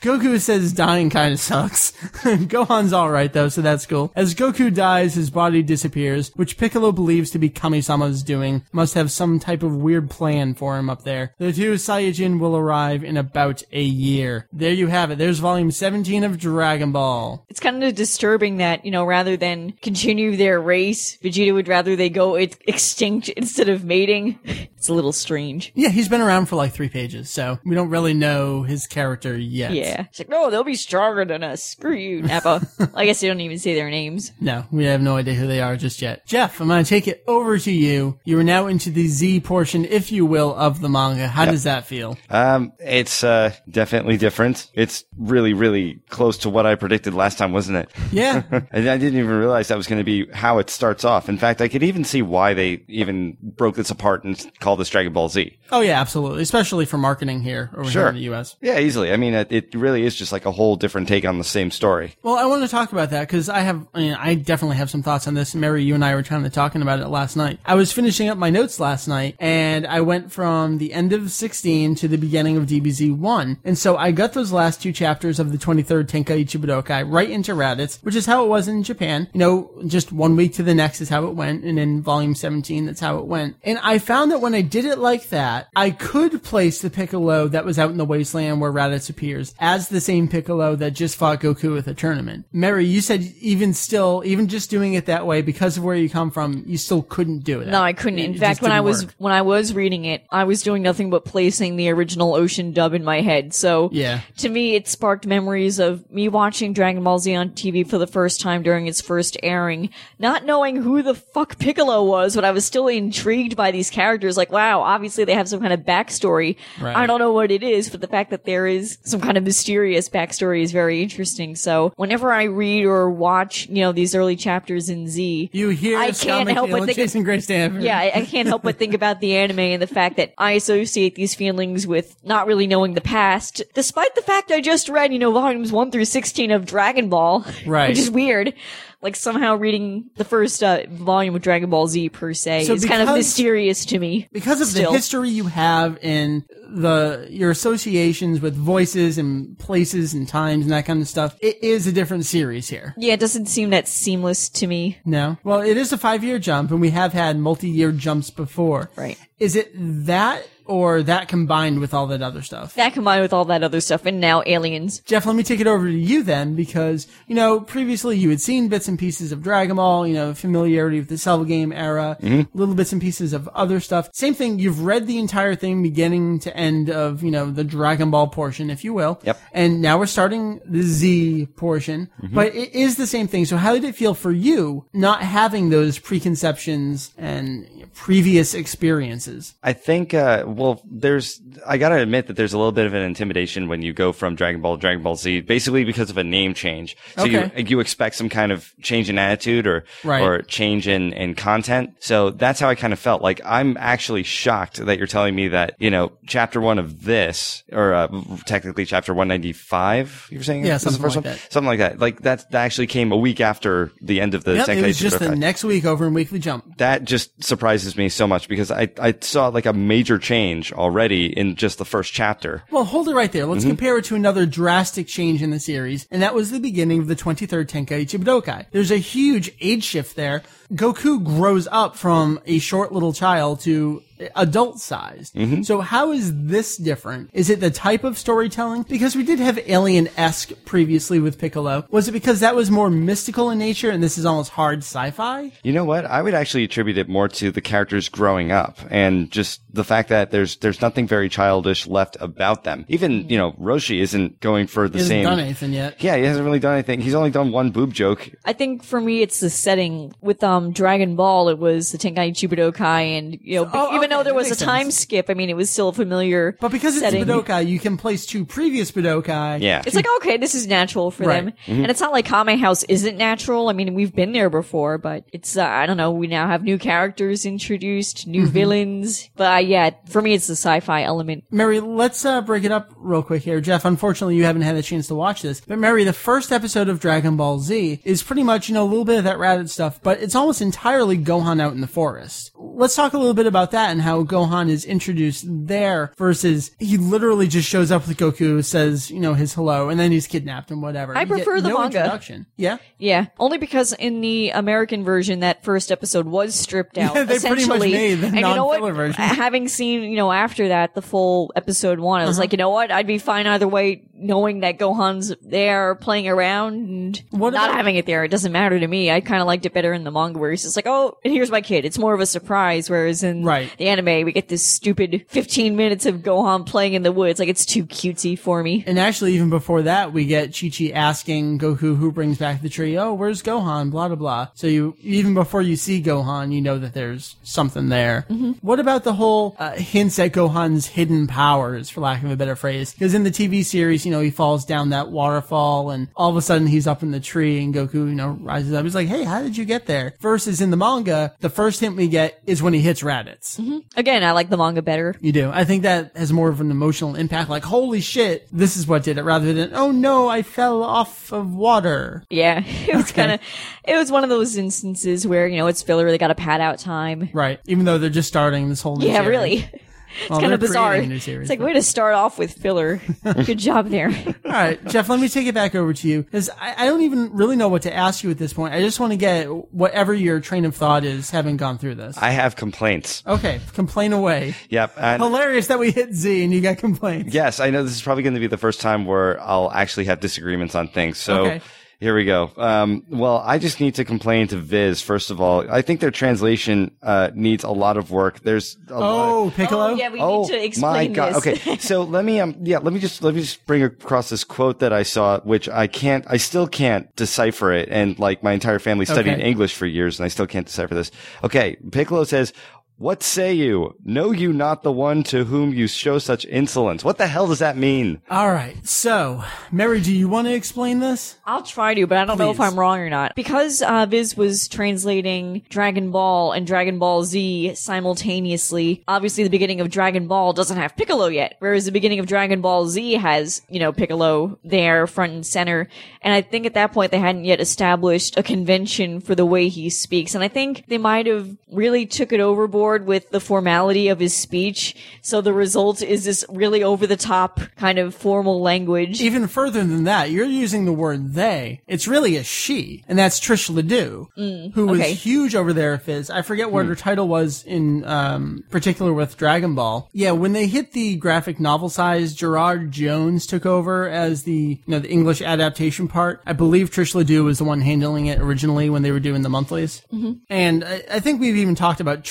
Goku says dying kind of sucks. Gohan's alright though, so that's cool. As Goku dies, his body disappears, which Piccolo believes to be Kami-sama's doing. Must have some type of weird plan for him up there. The two Saiyajin will arrive in about a year. There you have it. There's volume 17 of Dragon Ball.
It's kind of disturbing that, you know, rather than continue their race, Vegeta would rather they go extinct instead of mating. It's a little strange.
Yeah, he's been around for like three pages, so we don't really know his character yet.
Yeah. It's like, no, they'll be stronger than us. Screw you, Nappa. I guess they don't even say their names.
No, we have no idea who they are just yet. Jeff, I'm going to take it over to you. You are now into the Z portion, if you will, of the manga. How does that feel?
Um, it's uh, definitely different. It's really, really close to what I predicted last time, wasn't it?
Yeah.
And I didn't even realize that was going to be how it starts off. In fact, I could even see why they even broke this apart and called this Dragon Ball Z.
oh, yeah, absolutely. Especially for marketing here over here
Sure.
in the U.S.
Yeah, easily. I mean, it, it really is just like a whole different take on the same story.
Well, I want to talk about that because I have, I, mean, I definitely have some thoughts on this. Meri, you and I were kind of talking about it last night. I was finishing up my notes last night and I went from the end of 16 to the beginning of DBZ 1. And so I got those last two chapters of the 23rd Tenkaichi Budokai right into Raditz, which is how it was in Japan. You know, just one week to the next is how it went. And in volume 17, that's how it went. And I found that when I did it like that, I could place the Piccolo that was out in the wasteland where Raditz appears as the same Piccolo that just fought Goku at the tournament. Meri, you said even still, even just doing it that way because of where you come from, you still couldn't do it.
No, I couldn't. In
just
fact, when I was
work.
when I was reading it, I was doing nothing but placing the original Ocean dub in my head. So
Yeah.
to me, it sparked memories of me watching Dragon Ball Z on TV for the first time during its first airing, not knowing who the fuck Piccolo was, but I was still intrigued by these characters. Like, wow, obviously they have some kind of backstory.
Right.
I don't know what it is, but the fact that there is some kind of mysterious backstory is very interesting. So whenever I read or watch, you know, these early chapters in Z,
You hear
I
Scott
can't help but think-
Jason Gray Stanford.
yeah, I, I can't help but think about the anime and the fact that I associate these feelings with not really knowing the past, despite the fact I just read, you know, volumes 1 through 16 of Dragon Ball.
Right.
Which is weird. Like somehow reading the first uh, volume of Dragon Ball Z per se
So
is kind of mysterious to me.
because of
Still.
the history you have in the your associations with voices and places and times and that kind of stuff, it is a different series here.
Yeah, it doesn't seem that seamless to me.
No. Well, it is a five year jump, and we have had multi year jumps before.
Right.
Is it that or that combined with all that other stuff?
That combined with all that other stuff, and now aliens.
Jeff, let me take it over to you then, because, you know, previously you had seen bits and pieces of Dragon Ball, you know, familiarity with the cell game era, little bits and pieces of other stuff. Same thing, you've read the entire thing beginning to end of, you know, the Dragon Ball portion, if you will.
Yep.
And now we're starting the Z portion, but it is the same thing. So how did it feel for you not having those preconceptions and previous experiences?
I think, uh, well, there's, I gotta admit that there's a little bit of an intimidation when you go from Dragon Ball to Dragon Ball Z, basically because of a name change. So
Okay.
you, you expect some kind of change in attitude or,
Right.
or change in, in content. So that's how I kind of felt. Like, I'm actually shocked that you're telling me that, you know, chapter one of this, or, uh, technically chapter 195, you were saying?
Yeah,
This is the
something like
one?
that.
Something like that. Like, that, that actually came a week after the end of the
Yep, it was just the next week over in Weekly Jump.
that just surprises me so much because I, I saw like a major change already in just the first chapter.
Well, hold it right there.
Mm-hmm.
Let's compare it to another drastic change in the series, and that was the beginning of the 23rd Tenkaichi Budokai. There's a huge age shift there. Goku grows up from a short little child to adult sized.
Mm-hmm.
So how is this different? Is it the type of storytelling? Because we did have alien-esque previously with Piccolo. Was it because that was more mystical in nature and this is almost hard sci-fi?
You know what? I would actually attribute it more to the characters growing up and just the fact that there's there's nothing very childish left about them. Even you know Roshi isn't going for the
He hasn't
same.
done anything yet.
Yeah, he hasn't really done anything. He's only done one boob joke.
I think for me, it's the setting. With um Dragon Ball, it was the Tenkaichi Budokai, and you know,
Oh,
even
okay,
though there was a time
sense.
skip, I mean, it was still a familiar.
But because it's
setting.
Budokai, you can place two previous Budokai.
Yeah.
It's like okay, this is natural for
Right.
them, and it's not like Kame House isn't natural. I mean, we've been there before, but it's uh, I don't know. We now have new characters introduced, new
Mm-hmm.
villains, but uh, yeah, for me, it's the sci-fi element.
Meri, let's uh, break it up real quick here. Jeff, unfortunately, you haven't had a chance to watch this. But Meri, the first episode of Dragon Ball Z is pretty much, you know, a little bit of that Raditz stuff, but it's almost entirely Gohan out in the forest. Let's talk a little bit about that and how Gohan is introduced there versus he literally just shows up with Goku, says, you know, his hello, and then he's kidnapped and whatever.
I
You
prefer the
no
manga.
Introduction. Yeah?
Yeah, only because in the American version, that first episode was stripped out.
Yeah, they pretty much
essentially.
made the
and you know what?
version.
Having seen, you know, after that, the full episode one, I
Uh-huh.
was like, you know what? I'd be fine either way, knowing that Gohan's there playing around and
What
not
about-
having it there. It doesn't matter to me. I kind of liked it better in the manga where he's just like, oh, and here's my kid. It's more of a surprise, whereas in
Right.
the anime, we get this stupid 15 minutes of Gohan playing in the woods. Like, it's too cutesy for me.
And actually, even before that, we get Chi Chi asking Goku who brings back the tree. Oh, where's Gohan? Blah blah blah. So you even before you see Gohan, you know that there's something there. What about the whole uh, hints at Gohan's hidden powers, for lack of a better phrase? Because in the TV series, you know, he falls down that waterfall, and all of a sudden he's up in the tree, and Goku, you know, rises up. He's like, "Hey, how did you get there?" Versus in the manga, the first hint we get is when he hits Raditz. Mm-hmm.
Again, I like the manga better.
You do. I think that has more of an emotional impact. Like, holy shit, this is what did it, rather than, oh no, I fell off of water.
Yeah, it was kind of, it was one of those instances where you know it's filler. They got a pad out time.
Right. Even though they're just starting this whole new
Yeah,
series.
really. It's
Well,
kind of bizarre.
new series,
it's like
but-
way to start off with filler. Good job there.
All right, Jeff, let me take it back over to you because I, I don't even really know what to ask you at this point. I just want to get whatever your train of thought is having gone through this.
I have complaints.
okay, complain away.
Yep. And
Hilarious that we hit Z and you got complaints.
Yes, I know this is probably going to be the first time where I'll actually have disagreements on things. So
Okay.
Here we go. Um, well, I just need to complain to Viz first of all. I think their translation uh, needs a lot of work. There's a lot.
Oh, Piccolo.
Oh, yeah, we
Oh
need to explain my
god!
this.
Okay, so let me um yeah let me just let me just bring across this quote that I saw, which I can't I still can't decipher it, and like my entire family studied
Okay.
English for years, and I still can't decipher this. Okay, Piccolo says. What say you? Know you not the one to whom you show such insolence? What the hell does that mean?
All right. So, Meri, do you want to explain this?
I'll try to, but I don't know if I'm wrong or not. Because uh, Viz was translating Dragon Ball and Dragon Ball Z simultaneously, obviously the beginning of Dragon Ball doesn't have Piccolo yet, whereas the beginning of Dragon Ball Z has, you know, Piccolo there front and center. And I think at that point they hadn't yet established a convention for the way he speaks. And I think they might have really took it overboard board with the formality of his speech, so the result is this really over the top kind of formal language.
Even further than that, you're using the word they. It's really a she, and that's Trish Ledoux, who was
Mm,
huge over there at Viz. I forget what her title was in um, particular with Dragon Ball. Yeah, when they hit the graphic novel size, Gerard Jones took over as the you know the English adaptation part. I believe Trish Ledoux was the one handling it originally when they were doing the monthlies.
Mm-hmm.
And I, I think we've even talked about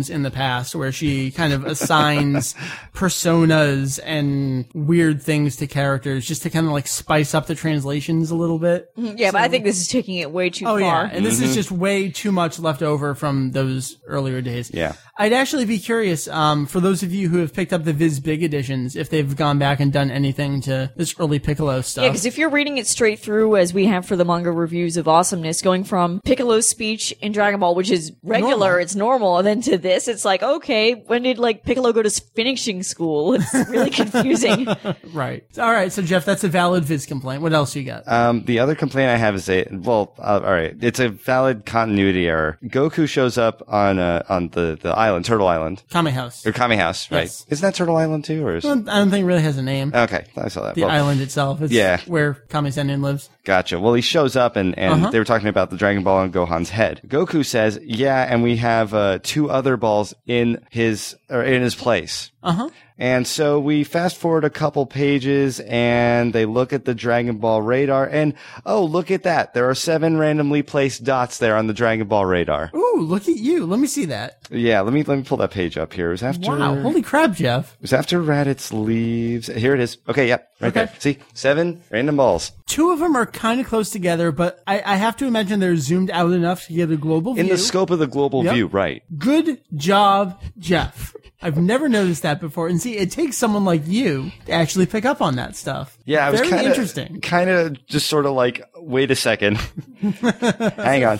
Trishisms in the past, where she kind of assigns personas and weird things to characters just to kind of like spice up the translations a little bit.
yeah, but I think this is taking it way too
Oh
far.
yeah, and this is just way too much left over from those earlier days.
Yeah.
I'd actually be curious, um, for those of you who have picked up the Viz Big editions, if they've gone back and done anything to this early Piccolo stuff.
Yeah, because if you're reading it straight through, as we have for the manga reviews of Awesomeness, going from Piccolo's speech in Dragon Ball, which is regular,
Normal.
it's normal, and then to this, it's like, okay, when did like Piccolo go to finishing school? It's really confusing.
right. All right. So Jeff, that's a valid Viz complaint. What else you got?
Um, the other complaint I have is a well, uh, all right, it's a valid continuity error. Goku shows up on uh, on the the island, Turtle Island,
Kame House.
or Kame House, right?
Yes.
Isn't that Turtle Island too, or is
I don't I don't think it really has a name.
okay? I saw that.
the
Well,
island itself. is
Yeah.
where Kame Sennin lives.
Gotcha. Well, he shows up and, and
Uh-huh.
they were talking about the Dragon Ball on Gohan's head. Goku says, yeah, and we have, uh, two other balls in his, or in his place.
Uh huh.
And so we fast forward a couple pages and they look at the Dragon Ball radar and, oh, look at that. There are seven randomly placed dots there on the Dragon Ball radar.
Ooh, look at you. Let me see that.
Yeah, let me, let me pull that page up here. It was after,
Wow. Holy crap, Jeff.
it was after Raditz leaves. Here it is. Okay. Yep. Right
Okay.
there. See? Seven random balls.
Two of them are kind of close together, but I, I have to imagine they're zoomed out enough to get a global view.
In
view.
the scope of the global
Yep.
view, right.
Good job, Jeff. I've never noticed that before. And see, it takes someone like you to actually pick up on that stuff.
Yeah, I was
very
kinda,
interesting.
Kind of just sort of like, wait a second. Hang on.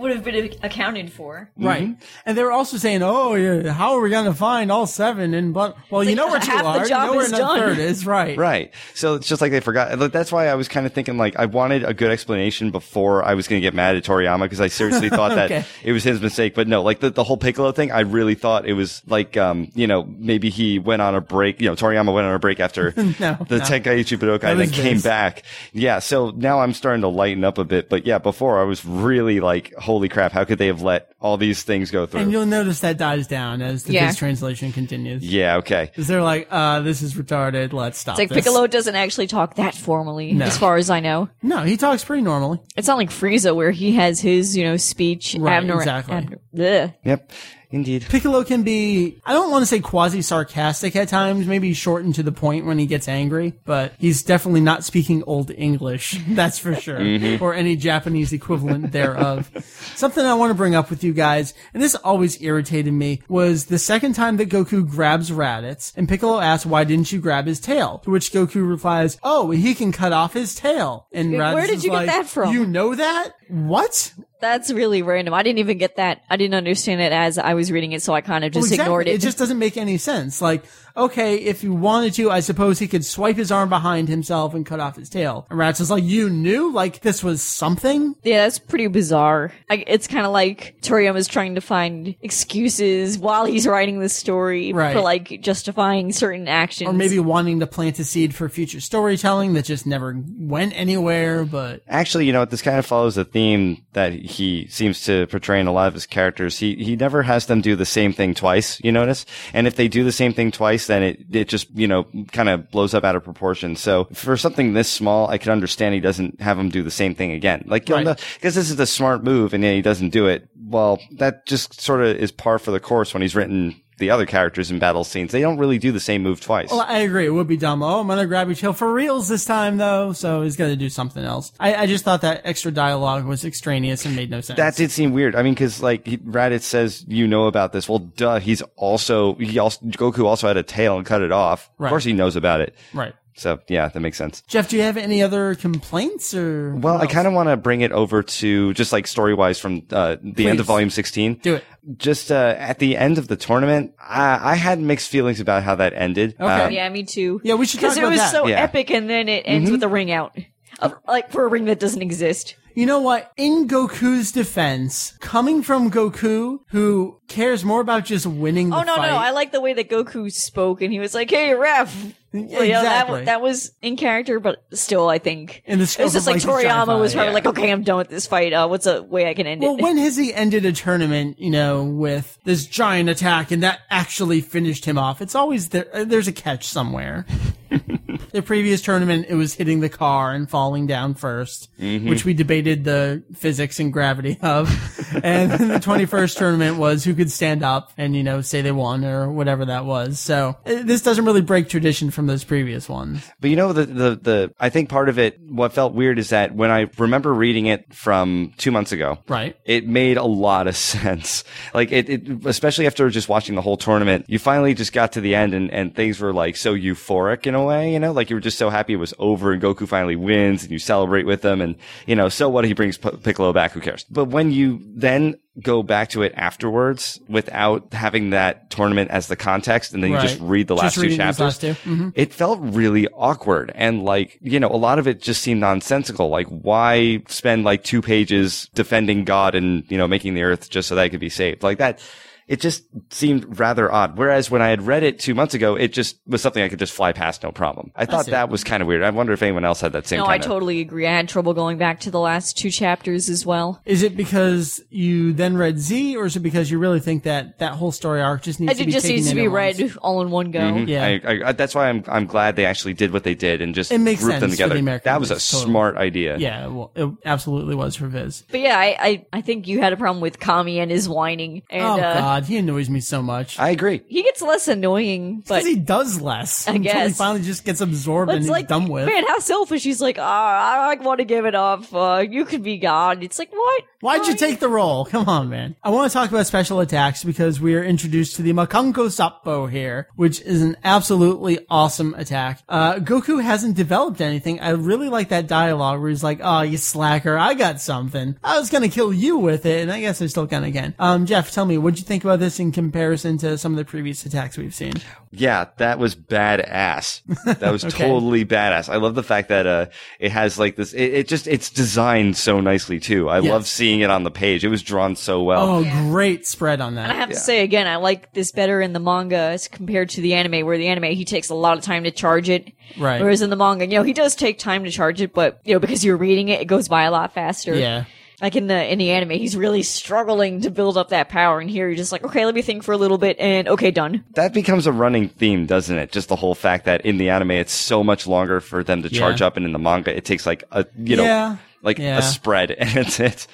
Three would, would have been accounted for.
Right.
Mm-hmm.
And they were also saying, oh, yeah, how are we going to find all seven? And, but, well, you know where two
half the
are. You know where
is
another third is. Right.
Right. So it's just like they forgot. That's why I was kind of thinking like I wanted a good explanation before I was going to get mad at Toriyama because I seriously thought that
Okay.
it was his mistake. But no, like the, the whole Piccolo thing, I really thought it was like, um, you know, maybe he went on a break, you know, Toriyama went on a break after
No,
the
no.
Tenkaichi Budokai
That
and then came back. Yeah. So now I'm starting to lighten up a bit. But yeah, before I was really like, holy crap, how could they have let all these things go through?
And you'll notice that dies down as the
Yeah.
Viz translation continues.
yeah. Okay.
Because they're like, uh, this is retarded. Let's stop
It's like
this.
Piccolo doesn't actually talk that formally,
No.
as far as I know.
No, he talks pretty normally.
It's not like Frieza where he has his, you know, speech.
Right,
abnor-
exactly.
abnor- Bleh.
Yep. Indeed.
Piccolo can be, I don't want to say quasi sarcastic at times, maybe shortened to the point when he gets angry, but he's definitely not speaking Old English, that's for sure, mm-hmm. or any Japanese equivalent thereof. Something I want to bring up with you guys, and this always irritated me, was the second time that Goku grabs Raditz, and Piccolo asks, why didn't you grab his tail? To which Goku replies, oh, he can cut off his tail. And
Where
Raditz
did
is
you get that from?
You know that? What?
That's really random. I didn't even get that. I didn't understand it as I was reading it, so I kind of just
Well, exactly.
ignored it.
It just doesn't make any sense. Like, okay, if you wanted to, I suppose he could swipe his arm behind himself and cut off his tail. And Raditz is like, you knew? Like, this was something?
yeah, that's pretty bizarre. I, it's kind of like Toriyama's trying to find excuses while he's writing the story
Right.
for like justifying certain actions.
Or maybe wanting to plant a seed for future storytelling that just never went anywhere, but
Actually, you know what? This kind of follows a theme that he seems to portray in a lot of his characters. He he never has them do the same thing twice. You notice, and if they do the same thing twice, then it it just you know kind of blows up out of proportion. So for something this small, I can understand he doesn't have him do the same thing again. Like
Right.
because this is a smart move, and he doesn't do it. Well, that just sort of is par for the course when he's written the other characters in battle scenes. They don't really do the same move twice.
Well, I agree. It would be dumb. Oh, I'm gonna grab your tail for reals this time, though. So he's gonna do something else. I, I just thought that extra dialogue was extraneous and made no sense.
That did seem weird. I mean, because like Raditz says, you know about this. Well, duh. He's also he also Goku also had a tail and cut it off.
Right.
Of course, he knows about it.
right.
So yeah, that makes sense.
Jeff, do you have any other complaints or?
Well, I kind of want to bring it over to just like story wise from uh, the end of volume sixteen.
Do it.
Just uh, at the end of the tournament, I, I had mixed feelings about how that ended.
Okay.
Um,
yeah, me too.
Yeah, we should
because it was
that.
so
Yeah.
epic, and then it ends with a ring out. Uh, like for a ring that doesn't exist.
You know what? In Goku's defense, coming from Goku, who cares more about just winning the
Oh no,
fight.
no, I like the way that Goku spoke, and he was like, "Hey, ref." Well, know, that, that was in character, but still, I think
In the
it was just like
like, the giant
Toriyama was probably
yeah.
like, "Okay, I'm done with this fight. Uh, what's a way I can end
Well,
it?"
Well, when has he ended a tournament, you know, with this giant attack and that actually finished him off? It's always there, uh, there's a catch somewhere. the previous tournament, it was hitting the car and falling down 1st
Mm-hmm.
which we debated the physics and gravity of. and the 21st tournament was who could stand up and, you know, say they won or whatever that was. So uh, this doesn't really break tradition from those previous ones.
But you know, the, the, the, I think part of it, what felt weird is that when I remember reading it from two months ago,
Right.
it made a lot of sense. Like it, it, especially after just watching the whole tournament, you finally just got to the end and, and things were like so euphoric in a way, you know, like you were just so happy it was over and Goku finally wins and you celebrate with them. and, you know, so what he brings P- Piccolo back, who cares? But when you then go back to it afterwards without having that tournament as the context and then you just read the
Just
last two chapters,
last two. Mhm.
it felt really awkward and like you know a lot of it just seemed nonsensical like why spend like two pages defending god and you know making the earth just so that it could be saved like that it just seemed rather odd whereas when i had read it two months ago it just was something i could just fly past no problem i thought
see.
that was kind of weird i wonder if anyone else had that same
no, I
kind of
totally agree. I had trouble going back to the last two chapters as well.
Is it because you then read Z, or is it because you really think that that whole story arc just needs
It
to be
just
taken
needs to be
at once?
read all in one go.
Mhm.
Yeah.
I, I, that's why I'm I'm glad they actually did what they did and just
It makes
grouped them
sense for
together.
the
that was a
totally.
smart idea.
Yeah, well, it absolutely was for Viz.
But yeah, I, I I think you had a problem with Kami and his whining, and
oh
uh,
God, he annoys me so much.
I agree.
he gets less annoying. But
Because he does less.
I
until he
guess.
finally just gets absorbed
But
and
it's
he's
like,
done with.
man, how selfish. He's like, ah, I want to give it up. Uh, you could be gone. It's like, what?
Why'd you take the role? Come on, man. I want to talk about special attacks because we are introduced to the Makanko Sappo here, which is an absolutely awesome attack. Uh, Goku hasn't developed anything. I really like that dialogue where he's like, oh, you slacker, I got something. I was gonna kill you with it, and I guess I still can again. Um, Jeff, tell me, what'd you think about this in comparison to some of the previous attacks we've seen?
Yeah, that was badass. That was
Okay.
totally badass. I love the fact that uh it has like this it, it just it's designed so nicely too. I
Yes.
love seeing it on the page. It was drawn so well.
Oh, great spread on
And I
that.
have to say again, I like this better in the manga as compared to the anime, where the anime he takes a lot of time to charge it,
Right.
Whereas in the manga, you know, he does take time to charge it, but you know, because you're reading it, it goes by a lot faster.
Yeah.
Like in the in the anime, he's really struggling to build up that power, and here you're just like, okay, let me think for a little bit, and okay, done.
That becomes a running theme, doesn't it? Just the whole fact that in the anime it's so much longer for them to charge
Yeah.
up and in the manga it takes like a you know
Yeah.
Like
Yeah.
a spread and it's it.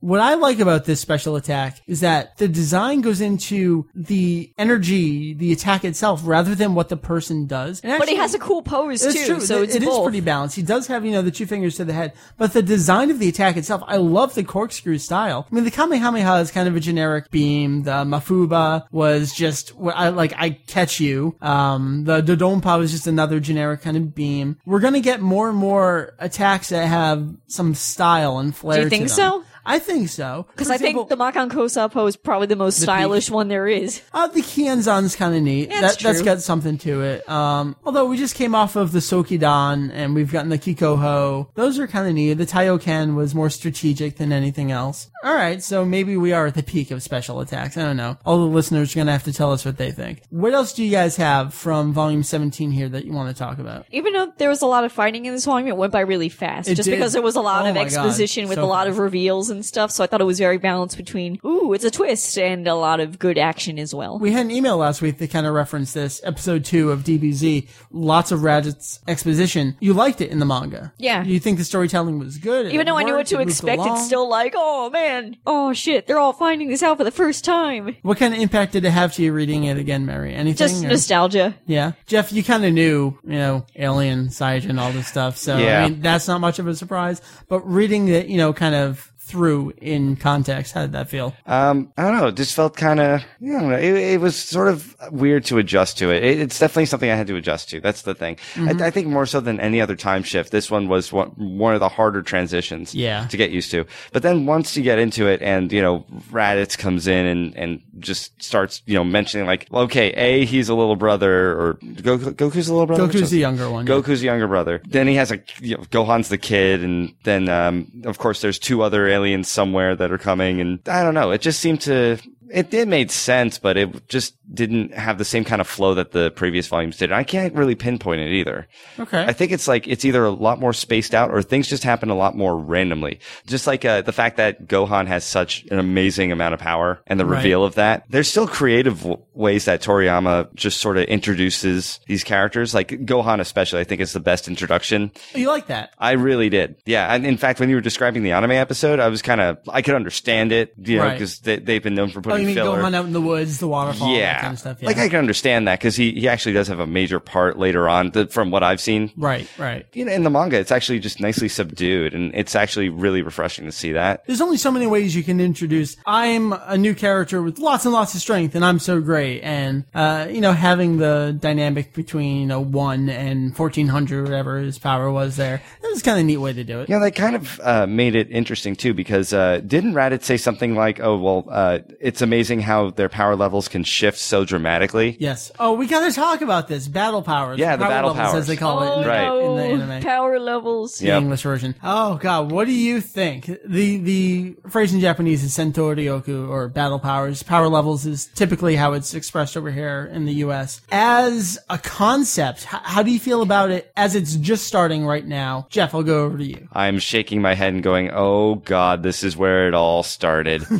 What I like about this special attack is that the design goes into the energy, the attack itself, rather than what the person does. And
But he has a cool pose
It's
too,
true.
so
It-
it's
it is pretty balanced. He does have, you know, the two fingers to the head, but the design of the attack itself, I love the corkscrew style. I mean, the Kamehameha is kind of a generic beam. The Mafuba was just what I like. I catch you. Um, the Dodonpa was just another generic kind of beam. We're gonna get more and more attacks that have some style and flair.
Do you think so?
I think so.
Because I think the Makanko Sappo is probably the most stylish one there is.
uh, the Kienzan's kind of neat.
That's
that, that's
true.
got something to it. Um, although we just came off of the Sokidan and we've gotten the Kikoho. Those are kind of neat. The Taiyoken was more strategic than anything else. All right, so maybe we are at the peak of special attacks. I don't know. All the listeners are going to have to tell us what they think. What else do you guys have from volume 17 here that you want to talk about?
Even though there was a lot of fighting in this volume, it went by really fast.
It
just
did.
because there was a lot
Oh
of
my God.
exposition with
So
a lot
fast.
of reveals and stuff. So I thought it was very balanced between, ooh, it's a twist, and a lot of good action as well.
We had an email last week that kind of referenced this, episode two of DBZ. Lots of Raditz exposition. You liked it in the manga.
Yeah.
You think the storytelling was good?
Even
It
though I knew what to
it
expect,
along?
it's still like, oh man, oh shit, they're all finding this out for the first time.
What kind of impact did it have to you reading it again, Meri? Anything?
Just
or-
nostalgia.
yeah. Jeff, you kind of knew, you know, Alien, Saiyajin, all this stuff. So,
Yeah.
I mean, that's not much of a surprise. But reading it, you know, kind of through in context. How did that feel?
Um, I don't know. It just felt kind of, don't know. It, it was sort of weird to adjust to it. it. It's definitely something I had to adjust to. That's the thing.
Mm-hmm.
I, I think more so than any other time shift, this one was one, one of the harder transitions
Yeah.
to get used to. But then once you get into it and, you know, Raditz comes in and, and just starts, you know, mentioning like, okay, A, he's a little brother or Goku, Goku's a little brother.
Goku's the younger one. yeah.
Goku's the younger brother. Then he has a you know, Gohan's the kid, and then um, of course there's two other aliens somewhere that are coming, and I don't know. It just seemed to. It did made sense, but it just didn't have the same kind of flow that the previous volumes did. I can't really pinpoint it either.
Okay.
I think it's like it's either a lot more spaced out or things just happen a lot more randomly. Just like uh, the fact that Gohan has such an amazing amount of power and the
Right.
reveal of that. There's still creative w- ways that Toriyama just sort of introduces these characters. Like Gohan, especially, I think is the best introduction.
you like that?
I really did. Yeah. And in fact, when you were describing the anime episode, I was kind of, I could understand it, you know,
Right.
because they, they've been known for
Oh, you mean
filler.
Gohan out in the woods, the waterfall,
yeah.
kind of stuff. Yeah.
Like I can understand that because he, he actually does have a major part later on from what I've seen.
right, right.
You know, in the manga, it's actually just nicely subdued and it's actually really refreshing to see that.
There's only so many ways you can introduce. I'm a new character with lots and lots of strength, and I'm so great. And uh, you know, having the dynamic between you know one and 1400, whatever his power was there, that was kind of a neat way to do it.
Yeah, they kind of uh, made it interesting too, because uh, didn't Raditz say something like, "Oh, well, uh, it's amazing how their power levels can shift so dramatically."
Yes. Oh, we gotta talk about this battle powers.
Yeah, the
power
battle
levels,
powers.
as they call
Oh
it in,
Right.
no,
in the oh, anime.
power levels.
the
Yep.
English version. Oh god, what do you think? The the phrase in Japanese is Sento Ryoku or battle powers. Power levels is typically how it's expressed over here in the US. As a concept, h- how do you feel about it as it's just starting right now? Jeff, I'll go over to you.
I'm shaking my head and going, "Oh God, this is where it all started."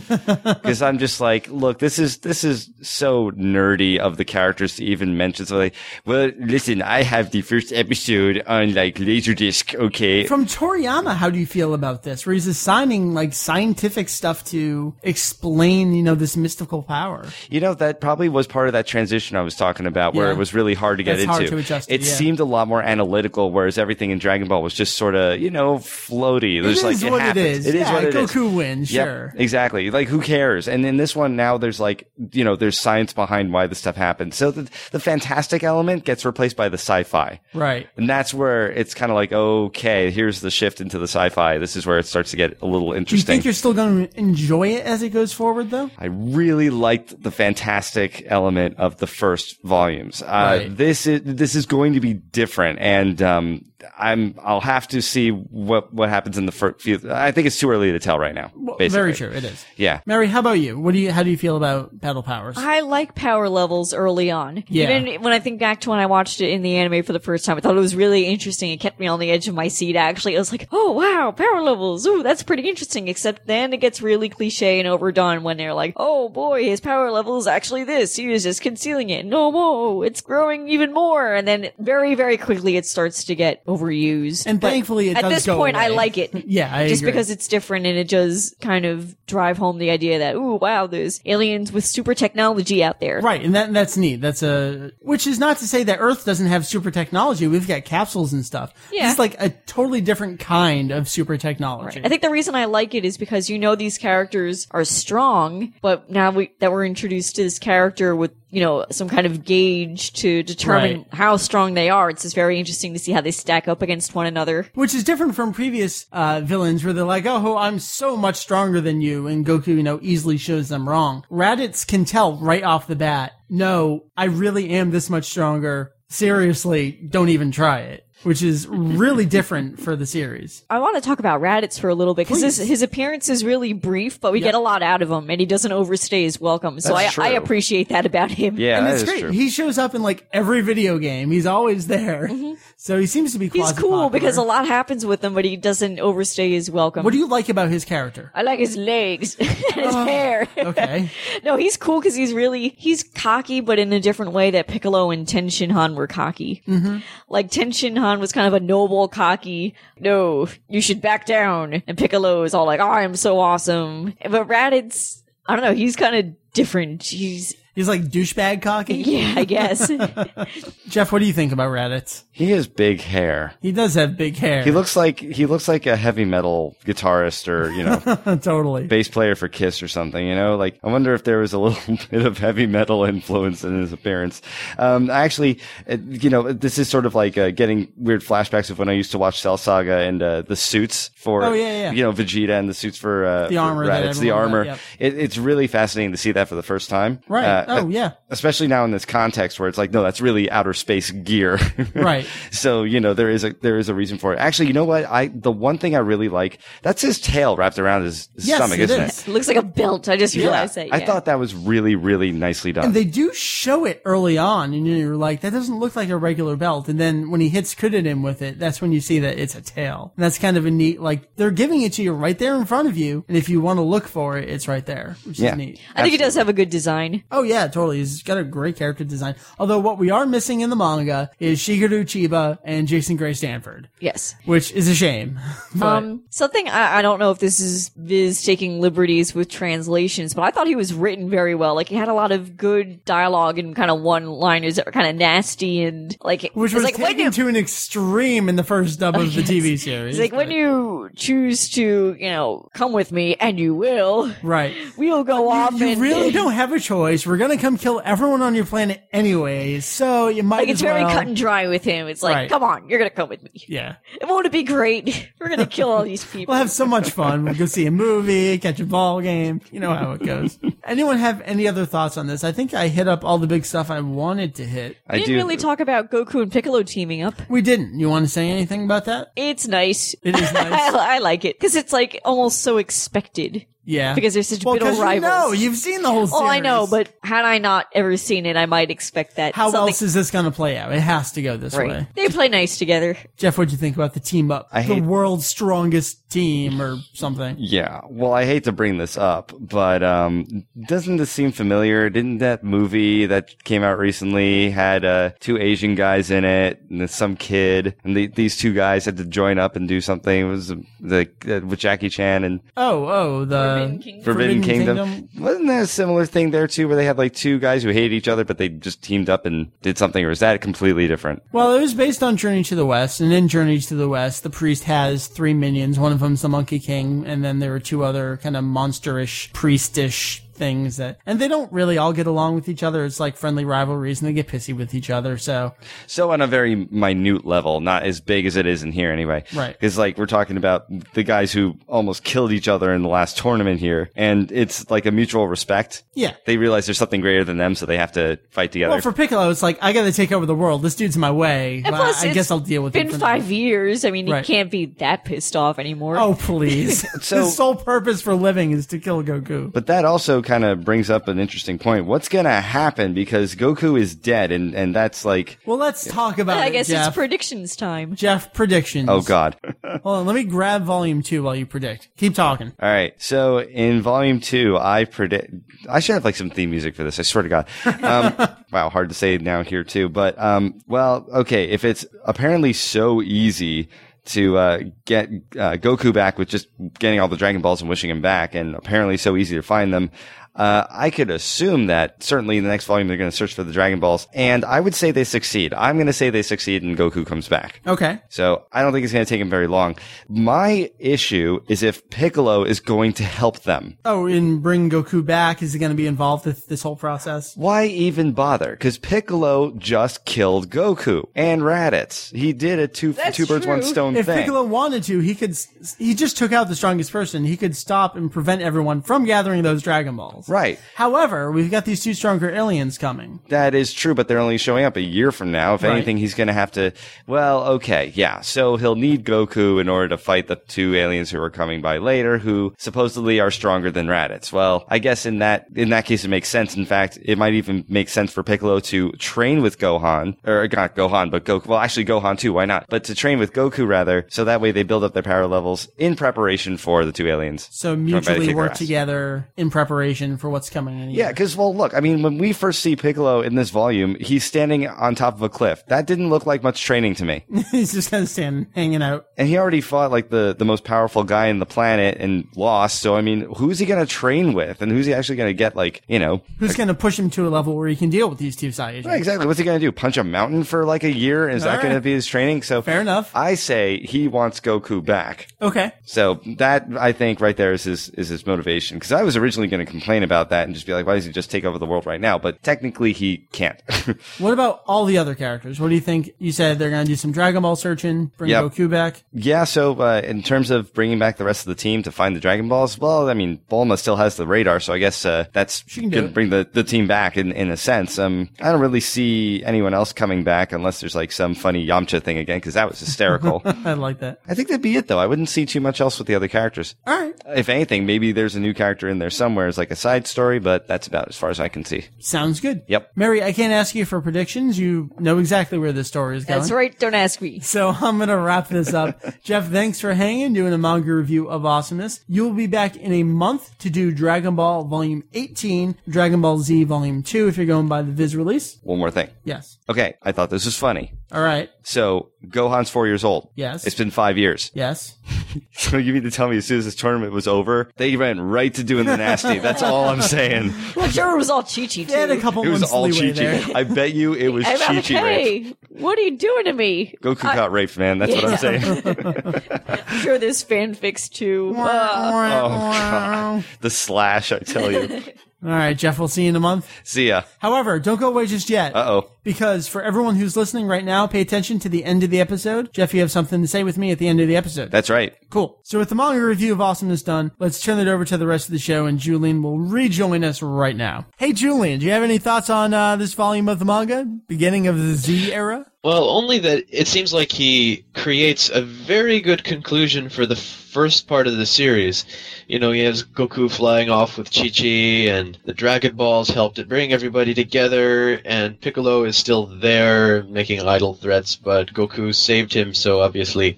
Because I'm just like, look, this is this is so nerdy of the characters to even mention. So like, well, listen, I have the first episode on like Laserdisc. Okay,
From Toriyama, how do you feel about this? Where he's assigning like scientific stuff to explain, you know, this mystical power.
You know, that probably was part of that transition I was talking about where
Yeah.
it was really hard to get
That's
into.
to adjust
it
yeah.
seemed a lot more analytical, whereas everything in Dragon Ball was just sort of, you know, floaty. There's
is
like,
what it
happens.
is.
It is
Yeah,
what it is.
Goku wins,
Yep,
sure.
exactly. Like, who cares? And in this one now, there's like, you know, there's science behind why this stuff happens. So the, the fantastic element gets replaced by the sci-fi.
Right.
And that's where it's kind of like, okay, here's the shift into the sci-fi. This is where it starts to get a little interesting.
Do you think you're still going to enjoy it as it goes forward, though?
I really liked the fantastic element of the first volumes. Uh,
Right.
This is this is going to be different, and um, I'm I'll have to see what what happens in the first few. I think it's too early to tell right now. basically.
Very true. It is.
Yeah.
Meri, how about you? What do you? How do you feel about battle powers?
I like power levels early on.
Yeah.
Even when I think back to when I watched it in the anime for the first time, I thought it was really interesting. It kept me on the edge of my seat, actually. I was like, oh wow, power levels. Ooh, that's pretty interesting. Except then it gets really cliche and overdone when they're like, oh boy, his power level is actually this. He was just concealing it. No more. It's growing even more. And then very, very quickly it starts to get overused.
And
But
thankfully it
At this point, I like it.
Yeah, I
just
agree.
because it's different and it does kind of drive home the idea that, ooh, wow, there's aliens with super technology out there.
Right, and that that's neat. That's a which is not to say that Earth doesn't have super technology. We've got capsules and stuff.
Yeah.
It's like a totally different kind of super technology.
I think the reason I like it is because you know these characters are strong, but now we, that we're introduced to this character with, you know, some kind of gauge to determine
Right.
how strong they are, it's just very interesting to see how they stack up against one another.
Which is different from previous uh, villains where they're like, "Oh, I'm so much stronger than you," and Goku, you know, easily shows them wrong. Raditz can tell right off the bat, "No, I really am this much stronger. Seriously, don't even try it." Which is really different for the series.
I want to talk about Raditz for a little bit because his, his appearance is really brief, but we get a lot out of him and he doesn't overstay his welcome. So I, I appreciate that about him.
Yeah,
and it's great.
true.
He shows up in like every video game. He's always there. So he seems to be
Mm-hmm. He's cool
popular.
because a lot happens with him, but he doesn't overstay his welcome.
What do you like about his character?
I like his legs and his hair.
Okay.
No, he's cool because he's really he's cocky, but in a different way that Piccolo and Ten Shinhan were cocky. Mm-hmm. Like Ten Shinhan was kind of a noble, cocky. No, you should back down, and Piccolo is all like, "Oh, I'm so awesome." But Raditz, I don't know, he's kind of different. He's
He's like douchebag cocky.
Yeah, I guess.
Jeff, what do you think about Raditz?
He has big hair.
He does have big hair.
He looks like he looks like a heavy metal guitarist or you know
totally.
bass player for Kiss or something. You know, like I wonder if there was a little bit of heavy metal influence in his appearance. Um, actually, uh, you know, this is sort of like uh, getting weird flashbacks of when I used to watch Cell Saga and uh, the suits for
Oh, yeah, yeah.
you know Vegeta and the suits for uh,
The armor that
Raditz, the
everyone got,
armor.
yep.
It, it's really fascinating to see that for the first time.
Right.
Uh,
oh yeah.
especially now in this context where it's like, no, that's really outer space gear.
Right.
so, you know, there is a, there is a reason for it. Actually, you know what? I, the one thing I really like, that's his tail wrapped around his, his
Yes,
stomach,
it
isn't
is.
it?
it looks like a belt. I just realized that.
I thought that was really, really nicely done.
And they do show it early on, and you're like, that doesn't look like a regular belt. And then when he hits Kuririn with it, that's when you see that it's a tail. And that's kind of a neat, like, they're giving it to you right there in front of you. And if you want to look for it, it's right there, which
Yeah.
is neat.
I think it does have a good design.
Oh yeah, totally. He's got a great character design. Although what we are missing in the manga is Shigeru Chiba and Jason Gray Stanford,
Yes.
which is a shame. But
Um, something I, I don't know if this is Viz taking liberties with translations, but I thought he was written very well. Like he had a lot of good dialogue and kind of one-liners that were kind of nasty and like
which
it's
was
like
taken to an extreme in the first dub of the
Yes.
TV series.
it's like when you choose to, you know, come with me, and you will,
right.
we'll go off
You
and
really don't have a choice. We're gonna come kill everyone on your planet anyways, so you might
Like
as
it's very
well.
cut and dry with him. It's like,
Right.
come on, you're gonna come with me.
yeah, it
Won't it be great? We're gonna kill all these people.
we'll have so much fun. We'll go see a movie, catch a ball game. You know how it goes. Anyone have any other thoughts on this? I think I hit up all the big stuff I wanted to hit.
I
we didn't
do.
really talk about Goku and Piccolo teaming up.
We didn't. You want to say anything about that?
It's nice.
It is nice.
I, I like it because it's like almost so expected.
Yeah,
Because they're such
well,
bitter
'cause
rivals.
You know, you've seen the whole. Series.
Oh, I know, but had I not ever seen it, I might expect that.
how
something-
else is this going to play out? It has to go this
right?
way.
They play nice together.
Jeff, what'd you think about the team up?
I
the
hate-
world's strongest team or something.
Yeah. Well, I hate to bring this up, but um, doesn't this seem familiar? Didn't that movie that came out recently had uh, two Asian guys in it and some kid, and the, these two guys had to join up and do something? It was uh, the uh, with Jackie Chan and
Oh, oh, the
Forbidden Kingdom.
Forbidden, Kingdom.
Kingdom?
Wasn't there a similar thing there too, where they had like two guys who hated each other, but they just teamed up and did something, or is that completely different?
Well, it was based on Journey to the West, and in Journey to the West, the priest has three minions. One of them's the Monkey King, and then there are two other kind of monsterish, priestish things that, and they don't really all get along with each other. It's like friendly rivalries, and they get pissy with each other. So,
So on a very minute level, not as big as it is in here anyway.
Right.
Because like we're talking about the guys who almost killed each other in the last tournament here, and it's like a mutual respect.
yeah.
They realize there's something greater than them, so they have to fight together.
Well, for Piccolo, it's like I got to take over the world. This dude's in my way.
And
Well,
plus,
I guess I'll deal with
been
it. for
five years. I mean,
Right.
he can't be that pissed off anymore.
Oh please!
So-
His sole purpose for living is to kill Goku.
but that also kind of brings up an interesting point. What's gonna happen because Goku is dead, and and that's like,
Well, let's talk about
I
it,
guess
Jeff.
it's predictions time.
Jeff predictions.
oh god.
Hold on, let me grab volume two while you predict. Keep talking.
All right. So in volume two, I predict. I should have like some theme music for this. I swear to God. Um, wow, hard to say now here too. But um, well, okay. If it's apparently so easy to uh, get uh, Goku back with just getting all the Dragon Balls and wishing him back, and apparently so easy to find them. Uh, I could assume that certainly in the next volume they're going to search for the Dragon Balls, and I would say they succeed. I'm going to say they succeed, and Goku comes back.
Okay.
So I don't think it's going to take him very long. My issue is if Piccolo is going to help them.
Oh, and bring Goku back. Is he going to be involved with this whole process?
Why even bother? Because Piccolo just killed Goku and Raditz. He did a two
That's
two birds one stone
If
thing.
If Piccolo wanted to, he could. He just took out the strongest person. He could stop and prevent everyone from gathering those Dragon Balls.
Right.
However, we've got these two stronger aliens coming.
That is true, but they're only showing up a year from now. If
Right.
anything, he's going to have to. Well, okay, yeah. So he'll need Goku in order to fight the two aliens who are coming by later, who supposedly are stronger than Raditz. Well, I guess in that in that case, it makes sense. In fact, it might even make sense for Piccolo to train with Gohan, or not Gohan, but Goku. Well, actually, Gohan too. Why not? But to train with Goku rather, so that way they build up their power levels in preparation for the two aliens.
So mutually work together in preparation vision for what's coming in.
Yeah, because well, look, I mean, when we first see Piccolo in this volume, he's standing on top of a cliff. That didn't look like much training to me.
he's just kind of standing, hanging out.
And he already fought like the the most powerful guy in the planet and lost. So I mean, who's he gonna train with, and who's he actually gonna get? Like, you know,
Who's going to push him to a level where he can deal with these two Saiyajin?
Right, exactly. What's he going to do? Punch a mountain for like a year? Is that
All
going to be his training? So
Fair enough.
I say he wants Goku back.
Okay.
So that I think right there is his is his motivation. Because I was originally going to complain about that and just be like, why does he just take over the world right now? But technically, he can't.
What about all the other characters? What do you think? You said they're going to do some Dragon Ball searching, bring
Yep.
Goku back.
yeah. So uh, in terms of bringing back the rest of the team to find the Dragon Balls, well, I mean, Bulma still has the radar, so I guess uh, that's
can
gonna bring the, the team back in in a sense. Um, I don't really see anyone else coming back unless there's like some funny Yamcha thing again, because that was hysterical.
I like that.
I think that'd be it, though. I wouldn't see too much else with the other characters.
All right.
If anything, maybe there's a new character in there somewhere as like a side story, but that's about as far as I can see.
Sounds good.
Yep.
Meri, I can't ask you for predictions. You know exactly where this story is going.
That's right. Don't ask me.
So I'm going to wrap this up. Jeff, thanks for hanging, doing a manga review of Awesomeness. You'll be back in a month to do Dragon Ball Volume 18, Dragon Ball Z Volume 2 if you're going by the Viz release.
One more thing.
Yes.
Okay, I thought this was funny.
All right.
So Gohan's four years old.
Yes.
It's been five years.
Yes.
So you mean to tell me as soon as this tournament was over, they went right to doing the nasty? That's all I'm saying.
I'm sure it was all Chi Chi
They had a couple
It was all
leeway
Chi Chi. I bet you it was
I'm
Chi Chi. rape.
hey, what are you doing to me?
Goku got raped, man. That's what I'm saying.
I'm sure there's fanfics too.
Oh god, the slash! I tell you.
All right, Jeff, we'll see you in a month.
See ya.
However, don't go away just yet.
Uh oh.
Because for everyone who's listening right now, pay attention to the end of the episode. Jeff, you have something to say with me at the end of the episode.
That's right.
Cool. So with the manga review of Awesomeness done, let's turn it over to the rest of the show and Julian will rejoin us right now. Hey Julian, do you have any thoughts on uh, this volume of the manga? Beginning of the Z era?
Well, only that it seems like he creates a very good conclusion for the first part of the series. You know, he has Goku flying off with Chi Chi, and the Dragon Balls helped it bring everybody together, and Piccolo is still there making idle threats, but Goku saved him, so obviously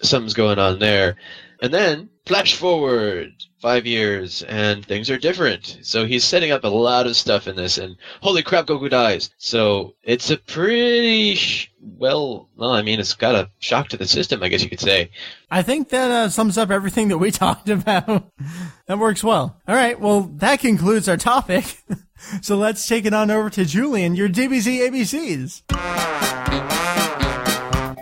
something's going on there. And then, flash forward five years, and things are different. So he's setting up a lot of stuff in this, and holy crap, Goku dies. So it's a pretty sh- well. Well, I mean, it's got a shock to the system, I guess you could say.
I think that uh, sums up everything that we talked about. that works well. All right, well, that concludes our topic. so let's take it on over to Julian, your DBZ ABCs.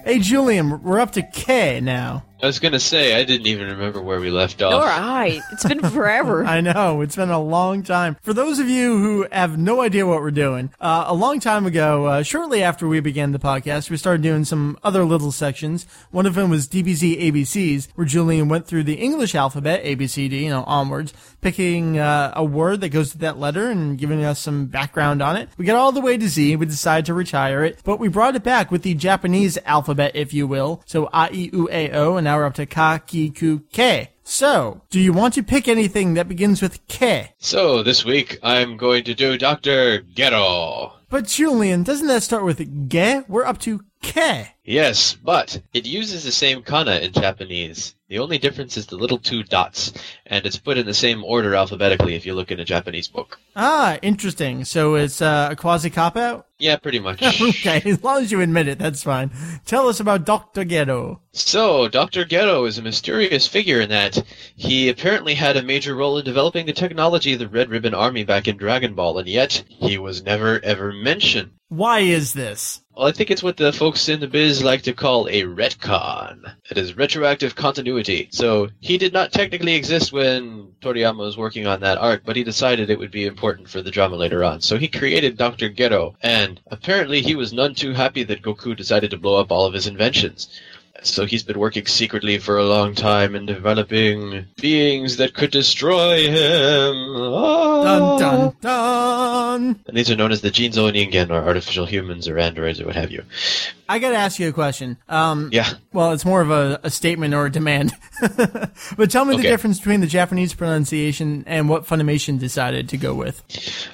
Hey Julian, we're up to K now.
I was gonna say I didn't even remember where we left off.
All right. It's been forever.
I know it's been a long time. For those of you who have no idea what we're doing, uh, a long time ago, uh, shortly after we began the podcast, we started doing some other little sections. One of them was DBZ ABCs, where Julian went through the English alphabet, A B C D, you know, onwards, picking uh, a word that goes to that letter and giving us some background on it. We got all the way to Z. We decided to retire it, but we brought it back with the Japanese alphabet, if you will. So A E U A O, and now we're up to Ka Ki Ku. So, do you want to pick anything that begins with K?
So this week I'm going to do Doctor Gero.
But Julian, doesn't that start with ge? We're up to K.
Yes, but it uses the same kana in Japanese. The only difference is the little two dots, and it's put in the same order alphabetically if you look in a Japanese book.
Ah, interesting. So it's uh, a quasi cop out?
Yeah, pretty much.
okay, as long as you admit it, that's fine. Tell us about Dr. Gero.
So, Dr. Gero is a mysterious figure in that he apparently had a major role in developing the technology of the Red Ribbon Army back in Dragon Ball, and yet he was never ever mentioned.
Why is this?
Well, I think it's what the folks in the biz like to call a retcon. It is retroactive continuity. So he did not technically exist when Toriyama was working on that arc, but he decided it would be important for the drama later on. So he created Dr. Gero, and apparently he was none too happy that Goku decided to blow up all of his inventions. So he's been working secretly for a long time and developing beings that could destroy him.
Dun dun
Ah.
dun.
And these are known as the Jinzo Ningen, or artificial humans, or androids, or what have you.
I gotta ask you a question. Um,
Yeah.
well, it's more of a, a statement or a demand. but tell me the difference between the Japanese pronunciation and what Funimation decided to go with.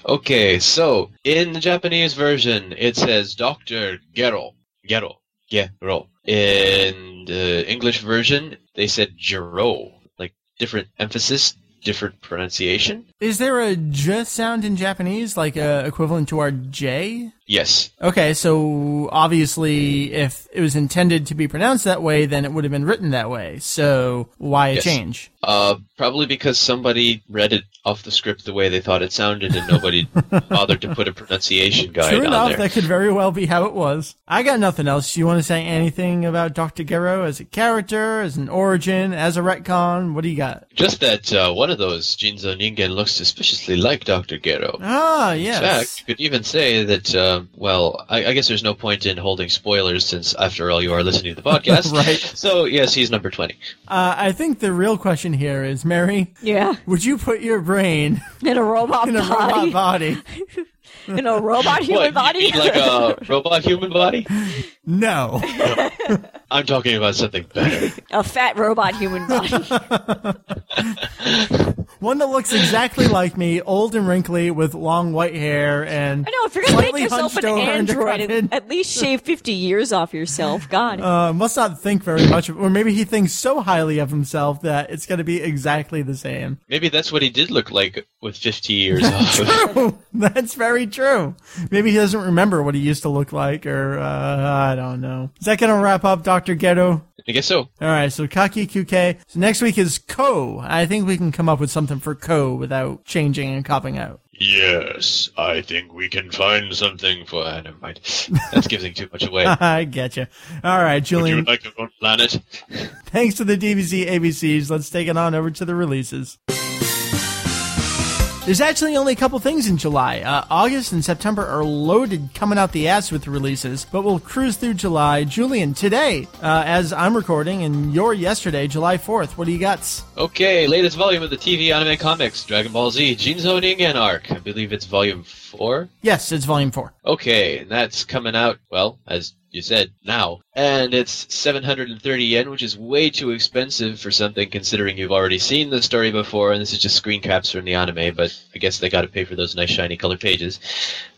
Okay, so in the Japanese version, it says Doctor Gero, Gero, Gero. In the English version, they said Gero, like different emphasis, different pronunciation.
Is there a j sound in Japanese, like uh, equivalent to our j?
Yes.
Okay, so obviously, if it was intended to be pronounced that way, then it would have been written that way. So why a
Yes.
change?
Uh, probably because somebody read it off the script the way they thought it sounded, and nobody bothered to put a pronunciation guide
True enough,
there.
that could very well be how it was. I got nothing else. You want to say anything about Dr. Gero as a character, as an origin, as a retcon? What do you got?
Just that uh, one of those Jinzo Ningen looks suspiciously like Dr. Gero.
Ah, yes.
In fact, you could even say that, um, well, I, I guess there's no point in holding spoilers since, after all, you are listening to the podcast.
Right.
So, yes, he's number 20.
Uh, I think the real question here is, Meri,
Yeah,
would you put your brain
in a robot
in a
body.
robot body?
in a robot human
what,
body.
like a robot human body?
No.
I'm talking about something better.
a fat robot human body.
One that looks exactly like me, old and wrinkly, with long white hair and
I know if you're gonna make yourself an android, and at least shave fifty years off yourself. God.
uh, must not think very much of, or maybe he thinks so highly of himself that it's going to be exactly the same.
Maybe that's what he did look like with 50 years off.
That's very true. Maybe he doesn't remember what he used to look like, or uh, I don't know. Is that going to wrap up Dr. Gero?
I guess so.
All right, so Kaki Kuke. So next week is Ko. I think we can come up with something for Ko without changing and copping out.
Yes, I think we can find something for. Ah, never mind. That's giving too much away.
I get you. All right,
Would you
Julian.
like your own planet?
Thanks to the DBZ ABCs. Let's take it on over to the releases. There's actually only a couple things in July. Uh, August and September are loaded coming out the ass with releases, but we'll cruise through July. Julian, today, uh, as I'm recording, and you're yesterday, July 4th, what do you got?
Okay, latest volume of the TV anime comics, Dragon Ball Z, Jinzo Ningen arc. I believe it's volume four.
Yes, it's volume 4.
Okay, and that's coming out, well, as you said, now. And it's 730 yen, which is way too expensive for something considering you've already seen the story before, and this is just screen caps from the anime, but I guess they gotta pay for those nice shiny color pages.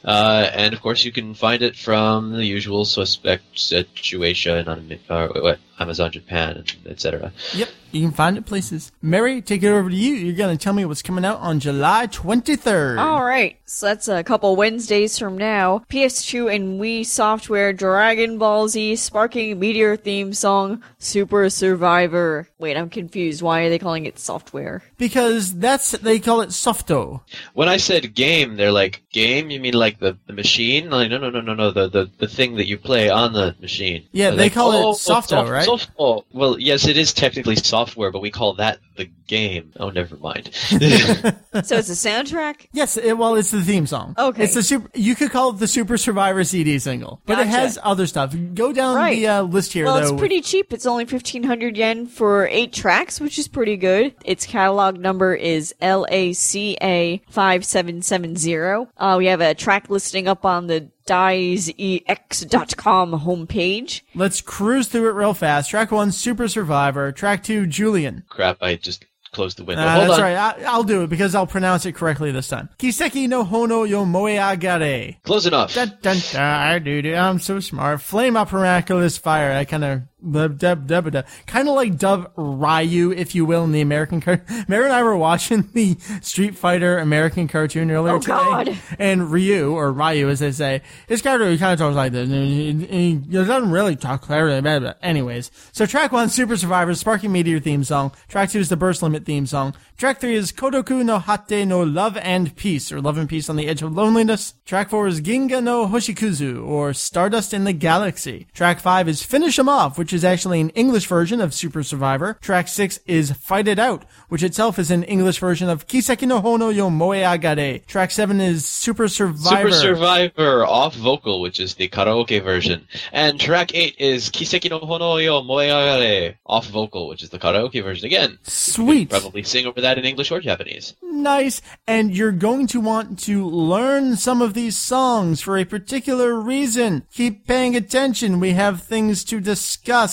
Uh, and of course you can find it from the usual suspect situation on uh, what, Amazon Japan, etc.
Yep, you can find it places. Meri, take it over to you. You're going to tell me what's coming out on July 23rd.
All right, so that's a couple Wednesdays from now. PS2 and Wii software Dragon Ball Z Sparking Meteor theme song Super Survivor. Wait, I'm confused. Why are they calling it software?
Because that's, they call it softo.
When I said game, they're like, game? You mean like the, the machine? Like, no, no, no, no, no, the, the, the thing that you play on the machine.
Yeah,
They're
they
like,
call it
"Oh, oh
softo,
soft-
right?
Soft- oh, well, yes, it is technically software, but we call that the game. Oh, never mind.
so it's a soundtrack?
Yes, it, well, it's the theme song.
Okay.
It's the super. You could call it the Super Survivor CD single, but it has other stuff. Go down
Right.
the uh, list here,
Well,
though.
it's pretty cheap. It's only 1500 yen for eight tracks, which is pretty good. Its catalog number is LACA 5770. Uh, we have a track listing up on the DaizeX.com homepage.
Let's cruise through it real fast. Track one, Super Survivor. Track two, Julian.
Crap, I just closed the window.
Uh,
Hold
that's
on.
right. I, I'll do it because I'll pronounce it correctly this time. Kiseki no hono yo moe agare.
Close enough.
Dun, dun, dun, doo, doo, I'm so smart. Flame up miraculous fire. I kind of kind of like dub Ryu, if you will, in the American cartoon. Meri and I were watching the Street Fighter American cartoon earlier
Oh,
today,
God.
and Ryu or Ryu, as they say, his character kind of talks like this. He, he doesn't really talk clearly. Blah, blah. Anyways, so track one, Super Survivor, Sparking Meteor theme song. Track two is the Burst Limit theme song. Track three is Kodoku no Hate no Love and Peace, or Love and Peace on the Edge of Loneliness. Track four is Ginga no Hoshikuzu, or Stardust in the Galaxy. Track five is Finish 'em Off, which is actually an English version of Super Survivor. Track six is Fight It Out, which itself is an English version of Kiseki no Hono yo Moe Agare. Track seven is Super Survivor.
Super Survivor off vocal, which is the karaoke version. And track 8 is Kiseki no Hono yo Moe Agare off vocal, which is the karaoke version again.
Sweet.
Probably sing over that in English or Japanese.
Nice. And you're going to want to learn some of these songs for a particular reason. Keep paying attention. We have things to discuss.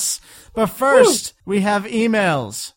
But first, we have emails.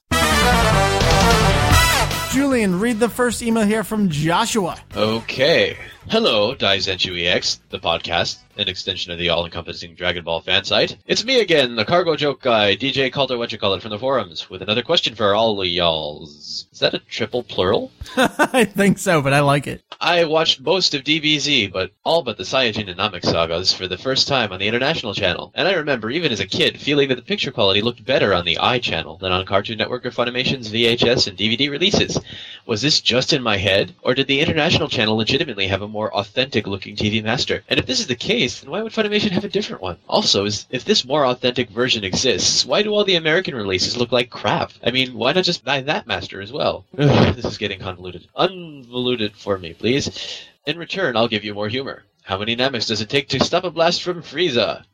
Julian, read the first email here from Joshua.
Okay. Hello, Daizenshuu EX, the podcast, an extension of the all-encompassing Dragon Ball fan site. It's me again, the cargo joke guy, DJ Calder what you call it from the forums, with another question for all of y'alls. Is that a triple plural?
I think so, but I like it.
I watched most of DBZ, but all but the Saiyajin and Namek sagas for the first time on the International Channel. And I remember, even as a kid, feeling that the picture quality looked better on the I Channel than on Cartoon Network or Funimation's VHS and DVD releases. Was this just in my head, or did the International Channel legitimately have a more authentic-looking TV master? And if this is the case, then why would Funimation have a different one? Also, is, if this more authentic version exists, why do all the American releases look like crap? I mean, why not just buy that master as well? Ugh, this is getting convoluted. Unvolute it for me, please. In return, I'll give you more humor. How many Nameks does it take to stop a blast from Frieza?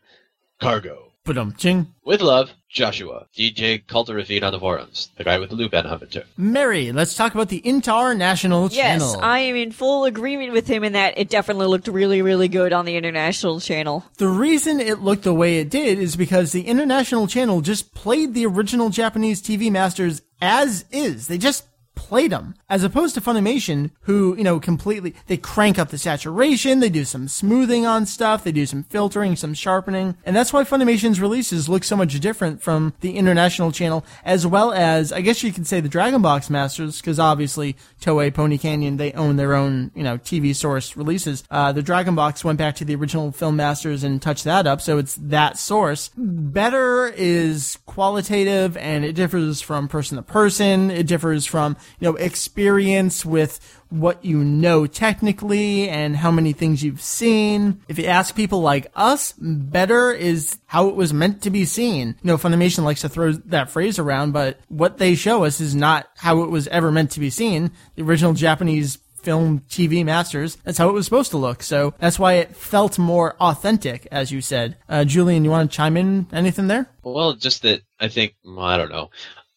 Cargo.
But um, ching.
With love, Joshua. DJ Culturafeed on the forums. The guy with the loop and Hunter.
Meri, let's talk about the International
Yes,
Channel.
Yes, I am in full agreement with him in that it definitely looked really, really good on the international channel.
The reason it looked the way it did is because the International Channel just played the original Japanese TV masters as is. They just played them. As opposed to Funimation, who, you know, completely, they crank up the saturation, they do some smoothing on stuff, they do some filtering, some sharpening, and that's why Funimation's releases look so much different from the International Channel, as well as, I guess you could say the Dragon Box Masters, because obviously Toei, Pony Canyon, they own their own, you know, TV source releases. Uh, the Dragon Box went back to the original Film Masters and touched that up, so it's that source. Better is qualitative and it differs from person to person. It differs from, you know, experience with what you know technically and how many things you've seen. If you ask people like us, better is how it was meant to be seen. You know, Funimation likes to throw that phrase around, but what they show us is not how it was ever meant to be seen. The original Japanese film TV masters. That's how it was supposed to look. So that's why it felt more authentic, as you said. Uh, Julian, you want to chime in anything there?
Well, just that I think, well, I don't know.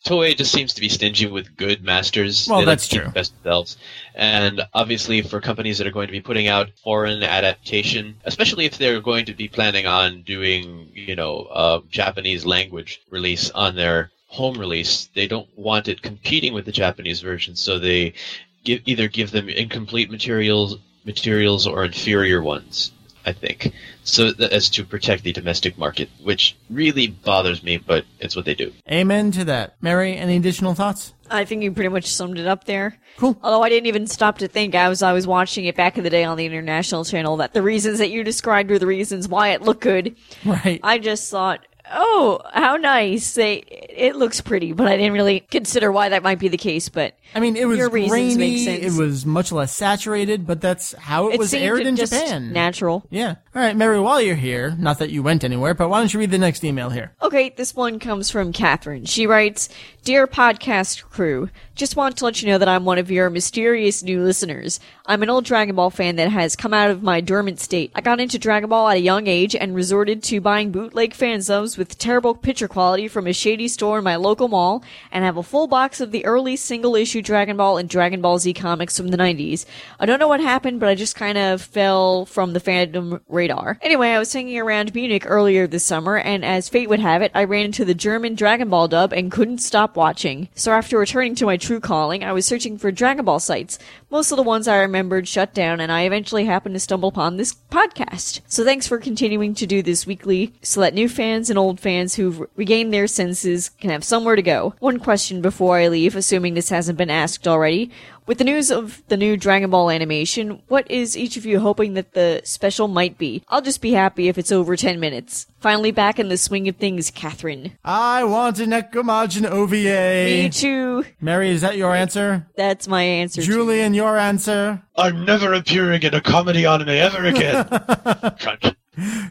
Toei just seems to be stingy with good masters.
Well,
they
that's
keep
true.
best themselves. And obviously, for companies that are going to be putting out foreign adaptation, especially if they're going to be planning on doing, you know, uh, Japanese language release on their home release, they don't want it competing with the Japanese version, so they give, either give them incomplete materials, materials or inferior ones. I think so that, as to protect the domestic market, which really bothers me, but it's what they do.
Amen to that. Meri, any additional thoughts?
I think you pretty much summed it up there.
Cool.
Although I didn't even stop to think as I was watching it back in the day on the international channel that the reasons that you described were the reasons why it looked good.
Right.
I just thought, oh, how nice. They, it looks pretty, but I didn't really consider why that might be the case. But
I mean, it was
Your reasons make
grainy.
sense.
It was much less saturated, but that's how it,
it
was aired in
just
Japan.
natural.
yeah. All right, Meri. While you're here, not that you went anywhere, but why don't you read the next email here?
Okay, this one comes from Catherine. She writes, Dear podcast crew, just want to let you know that I'm one of your mysterious new listeners. I'm an old Dragon Ball fan that has come out of my dormant state. I got into Dragon Ball at a young age and resorted to buying bootleg fan subs with terrible picture quality from a shady store in my local mall and have a full box of the early single issue Dragon Ball and Dragon Ball Z comics from the 90s. I don't know what happened, but I just kind of fell from the fandom radar. Anyway, I was hanging around Munich earlier this summer, and as fate would have it, I ran into the German Dragon Ball dub and couldn't stop watching. So after returning to my true calling, I was searching for Dragon Ball sites. Most of the ones I remembered shut down, and I eventually happened to stumble upon this podcast. So thanks for continuing to do this weekly, so that new fans and old fans who've regained their senses can have somewhere to go. One question before I leave, assuming this hasn't been asked already. With the news of the new Dragon Ball animation, what is each of you hoping that the special might be? I'll just be happy if it's over 10 minutes. Finally back in the swing of things, Catherine.
I want a Nekomajin OVA.
Me too.
Meri, is that your answer?
That's my answer. too.
Julian, your answer?
I'm never appearing in a comedy anime ever again. Crunch.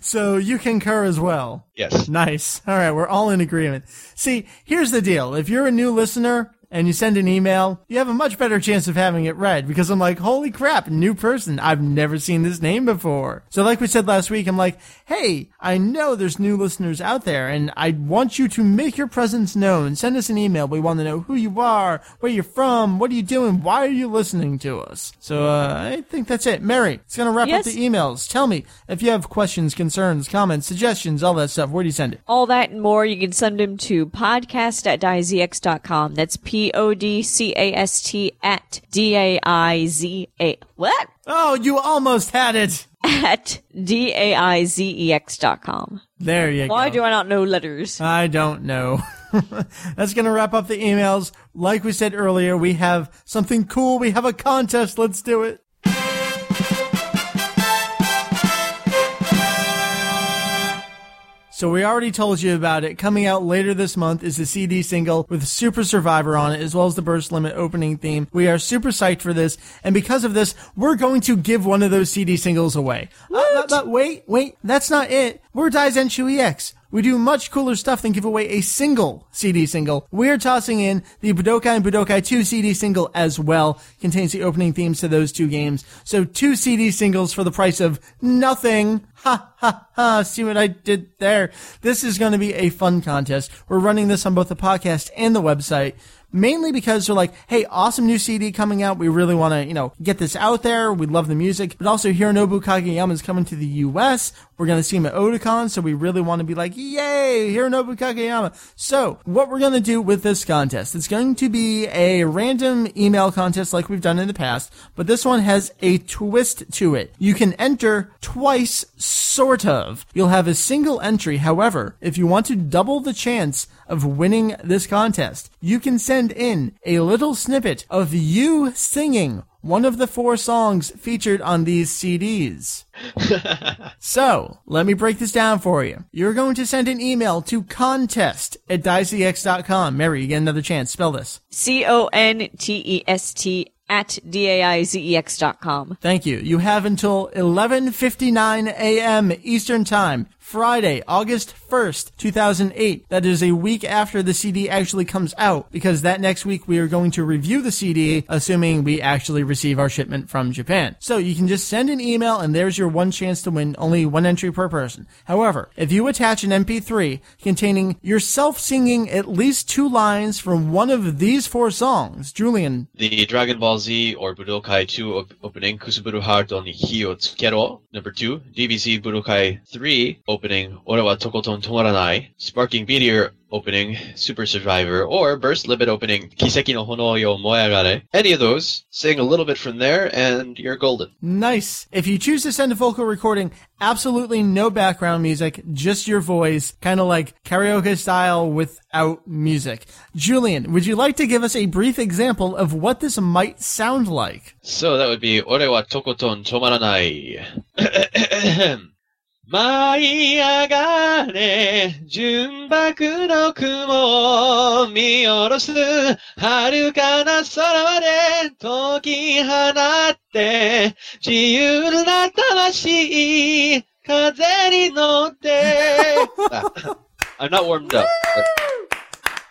So you concur as well.
Yes.
Nice. All right, we're all in agreement. See, here's the deal. If you're a new listener and you send an email, you have a much better chance of having it read because I'm like, holy crap, new person. I've never seen this name before. So like we said last week, I'm like, hey, I know there's new listeners out there and I want you to make your presence known. Send us an email. We want to know who you are, where you're from, what are you doing, why are you listening to us? So, uh, I think that's it. Meri, it's going to wrap
Yes.
up the emails. Tell me if you have questions, concerns, comments, suggestions, all that stuff. Where do you send it?
All that and more, you can send them to podcast at com. That's P E O D C A S T at D A I Z A. What?
Oh, you almost had it.
At D A I Z E X dot com.
There you
Why
go.
Why do I not know letters?
I don't know. That's going to wrap up the emails. Like we said earlier, we have something cool. We have a contest. Let's do it. So we already told you about it. Coming out later this month is the CD single with Super Survivor on it, as well as the Burst Limit opening theme. We are super psyched for this, and because of this, we're going to give one of those CD singles away. Uh, uh, uh, wait, wait, that's not it. We're Daizenshuu EX. We do much cooler stuff than give away a single CD single. We're tossing in the Budokai and Budokai 2 CD single as well. Contains the opening themes to those two games. So two CD singles for the price of nothing. Ha ha ha. See what I did there? This is going to be a fun contest. We're running this on both the podcast and the website mainly because they're like, hey, awesome new CD coming out. We really want to, you know, get this out there. We love the music, but also Hironobu Kageyama is coming to the U.S. We're going to see him at Otakon, so we really want to be like, yay, Hironobu Kageyama. So what we're going to do with this contest, it's going to be a random email contest like we've done in the past, but this one has a twist to it. You can enter twice, sort of. You'll have a single entry. However, if you want to double the chance of winning this contest, you can send in a little snippet of you singing one of the four songs featured on these CDs. so, let me break this down for you. You're going to send an email to contest at daizex.com. Meri, you get another chance. Spell this.
C O N T E S T at D A I Z E X dot com.
Thank you. You have until 11:59 a.m. Eastern Time, Friday, August 1st, 2008. That is a week after the CD actually comes out because that next week we are going to review the CD assuming we actually receive our shipment from Japan. So you can just send an email and there's your one chance to win, only one entry per person. However, if you attach an MP3 containing yourself singing at least two lines from one of these four songs, Julian,
The Dragon Ball Z or Budokai 2 opening Kusuburu Heart on Hi o Tsukero. Number 2, DBZ Budokai 3 opening Ore wa Tokoton Tomaranai. Sparking Meteor opening Super Survivor or Burst Limit opening Kiseki no Hono yo Moe Agare. Any of those, sing a little bit from there and you're golden.
Nice. If you choose to send a vocal recording, absolutely no background music, just your voice, kind of like karaoke style without music. Julian, would you like to give us a brief example of what this might sound like?
So that would be Ore wa Tokoton Tomaranai. 舞い上がれ、純白の雲を見下ろす、遥かな空まで解き放って、自由な魂、風に乗って。Ah, I'm not warmed up.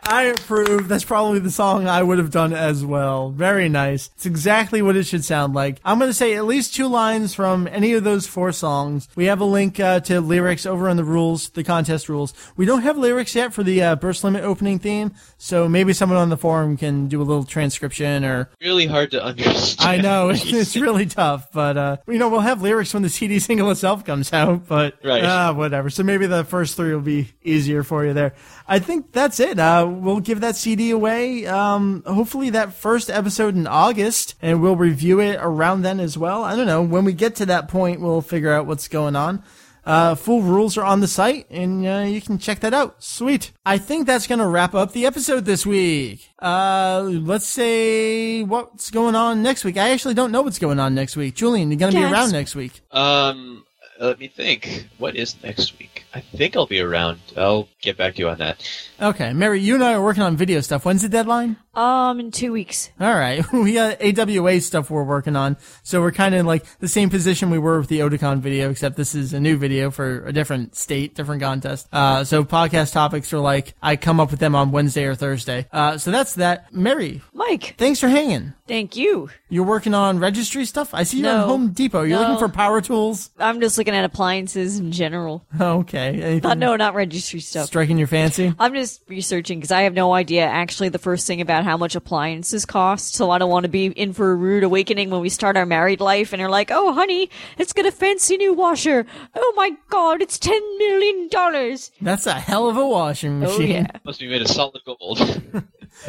I approve. That's probably the song I would have done as well. Very nice. It's exactly what it should sound like. I'm going to say at least two lines from any of those four songs. We have a link uh, to lyrics over on the rules, the contest rules. We don't have lyrics yet for the uh, Burst Limit opening theme, so maybe someone on the forum can do a little transcription or
really hard to understand.
I know it's, it's really tough, but uh, you know we'll have lyrics when the CD single itself comes out. But
Right.
uh, whatever. So maybe the first three will be easier for you there. I think that's it. Uh, we'll give that CD away. Um, hopefully that first episode in August, and we'll review it around then as well. I don't know. When we get to that point, we'll figure out what's going on. Uh, full rules are on the site, and uh, you can check that out. Sweet. I think that's gonna wrap up the episode this week. Uh, let's say what's going on next week. I actually don't know what's going on next week. Julian, you're gonna be around next week.
Um, let me think. What is next week? I think I'll be around. I'll get back to you on that.
Okay, Meri, you and I are working on video stuff. When's the deadline?
Um, in two weeks.
All right, we got AWA stuff we're working on, so we're kind of like the same position we were with the Otakon video, except this is a new video for a different state, different contest. Uh, so podcast topics are like I come up with them on Wednesday or Thursday. Uh, so that's that. Meri,
Mike,
thanks for hanging.
thank you.
You're working on registry stuff. I see you're
No.
on Home Depot. You're looking for power tools.
I'm just looking at appliances in general.
Okay, anything
Uh, no, not registry stuff.
striking your fancy?
I'm just researching because I have no idea actually the first thing about how much appliances cost. So I don't want to be in for a rude awakening when we start our married life and are like, oh, honey, let's get a fancy new washer. Oh my god, it's $10 million.
That's a hell of a washing
Oh,
machine.
yeah.
Must be made of solid gold.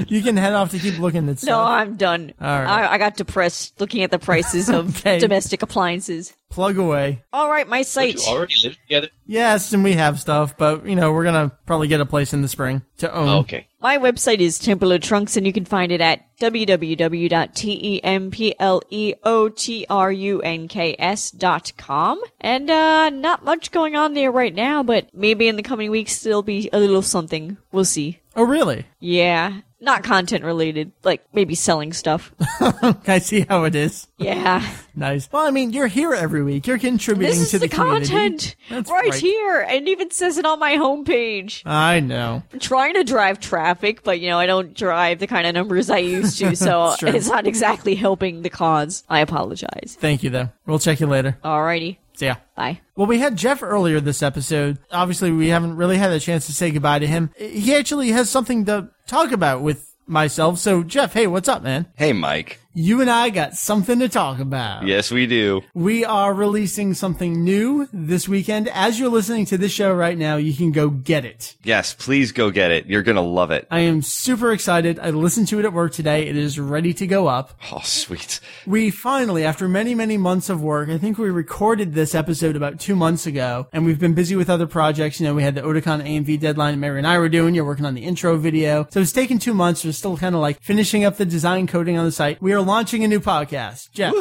you can head off to keep looking at stuff.
No, I'm done.
All right.
I, I got depressed looking at the prices of
Okay.
domestic appliances.
Plug away.
All right, my
You
site.
already live together?
Yes, and we have stuff, but you know we're gonna probably get a place in the spring to own.
Oh, okay.
My website is Temple of Trunks, and you can find it at E www.templeoftrunks.com. And uh, not much going on there right now, but maybe in the coming weeks there'll be a little something. We'll see.
Oh, really?
Yeah, not content related, like maybe selling stuff.
I see how it is.
Yeah,
Nice. Well, I mean, you're here every week. You're contributing
this is
to
the,
the,
content right,
right.
here, and even says it on my homepage.
I know.
I'm trying to drive traffic, but you know, I don't drive the kind of numbers I used to, so
It's
it's not exactly helping the cause. I apologize.
Thank you, though. We'll check you later.
Alrighty.
See ya.
Bye.
Well, we had Jeff earlier this episode. Obviously, we haven't really had a chance to say goodbye to him. He actually has something to talk about with myself. So, Jeff, hey, what's up, man?
Hey, Mike.
You and I got something to talk about.
Yes, we do.
We are releasing something new this weekend. As you're listening to this show right now, you can go get it.
Yes, please go get it. You're gonna love it.
I am super excited. I listened to it at work today. It is ready to go up.
Oh, sweet.
We finally, after many, many months of work, I think we recorded this episode about two months ago, and we've been busy with other projects. You know, we had the Otakon AMV deadline Meri and I were doing. You're working on the intro video. So it's taken two months. We're still kind of like finishing up the design coding on the site. We are launching a new podcast. Jeff,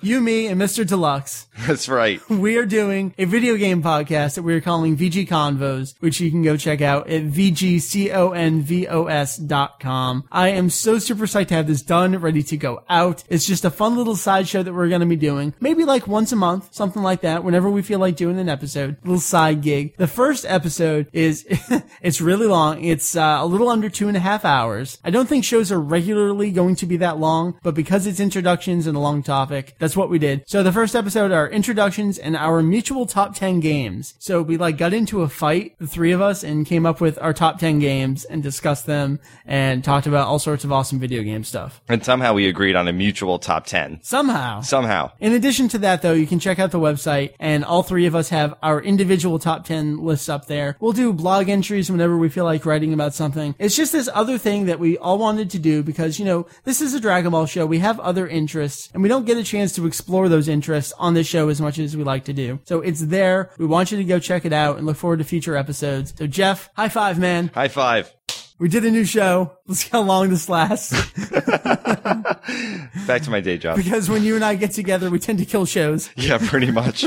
you, me, and Mr. Deluxe.
That's right.
We are doing a video game podcast that we are calling VG Convos, which you can go check out at vgconvos.com. I am so super psyched to have this done, ready to go out. It's just a fun little sideshow that we're going to be doing. Maybe like once a month, something like that, whenever we feel like doing an episode. Little side gig. The first episode is, it's really long. It's uh, a little under two and a half hours. I don't think shows are regularly going to be that long, but because it's introductions and a long topic, that's what we did. So the first episode are introductions and our mutual top 10 games. So we like got into a fight, the three of us, and came up with our top 10 games and discussed them and talked about all sorts of awesome video game stuff.
And somehow we agreed on a mutual top 10.
Somehow.
Somehow.
In addition to that, though, you can check out the website, and all three of us have our individual top 10 lists up there. We'll do blog entries whenever we feel like writing about something. It's just this other thing that we all wanted to do because, you know, this is a Dragon Ball show. We have other interests, and we don't get a chance to explore those interests on this show as much as we like to do. So it's there. We want you to go check it out and look forward to future episodes. So, Jeff, high five, man.
High five.
We did a new show. Let's see how long this lasts.
Back to my day job.
because when you and I get together, we tend to kill shows.
Yeah, pretty much.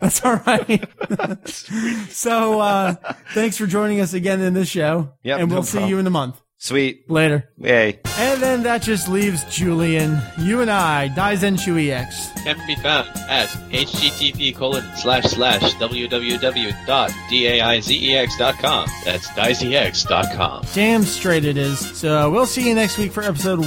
That's all right. so, uh, thanks for joining us again in this show.
Yep,
and we'll
no
see
problem.
you in a month.
Sweet.
Later.
Yay.
And then that just leaves Julian, you and I, Daizenshuu EX.
Can be found at http colon slash slash www.daizex.com. That's daizex.com.
Damn straight it is. So we'll see you next week for episode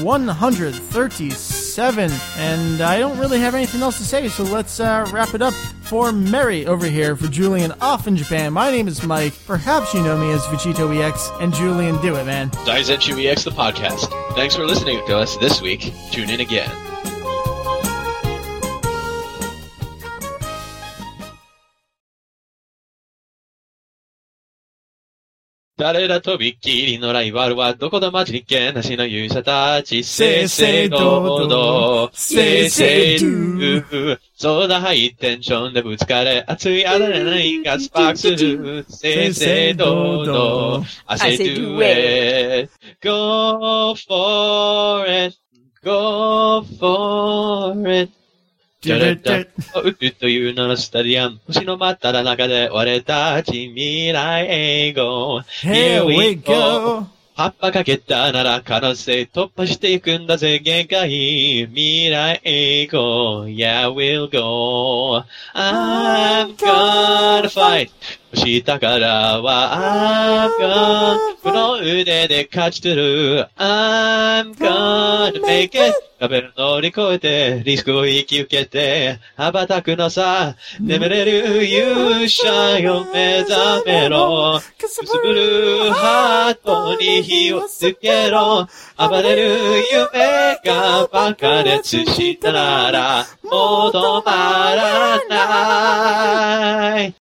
137. And I don't really have anything else to say, so let's uh, wrap it up. For Meri over here, for Julian off in Japan, my name is Mike. Perhaps you know me as VegettoEX. And Julian, do it, man.
Daizenshuu EX the podcast. Thanks for listening to us this week. Tune in again. 誰らとびっきりのライバルはどこだマジリケなしの勇者たち。せいせいどうどう。せいせいどう。そうだハイテンションでぶつかれ。熱いアドレナリンがスパークする。せいせいどうどう。I say do it. Go for it. Go for it.
ドゥドゥドゥ
宇宙という名のスタディアム。星の真っ只中で俺たち未来英語。
Here we go.
葉っぱかけたなら可能性突破していくんだぜ限界。未来英語。Yeah, we'll go. I'm gonna fight. 下からは I'm gonna この腕で勝ち取る。I'm gonna make it 壁を乗り越えてリスクを引き受けて羽ばたくのさ。眠れる勇者よ目覚めろ。くすぶるハートに火をつけろ。暴れる夢が爆裂したならもう止まらない。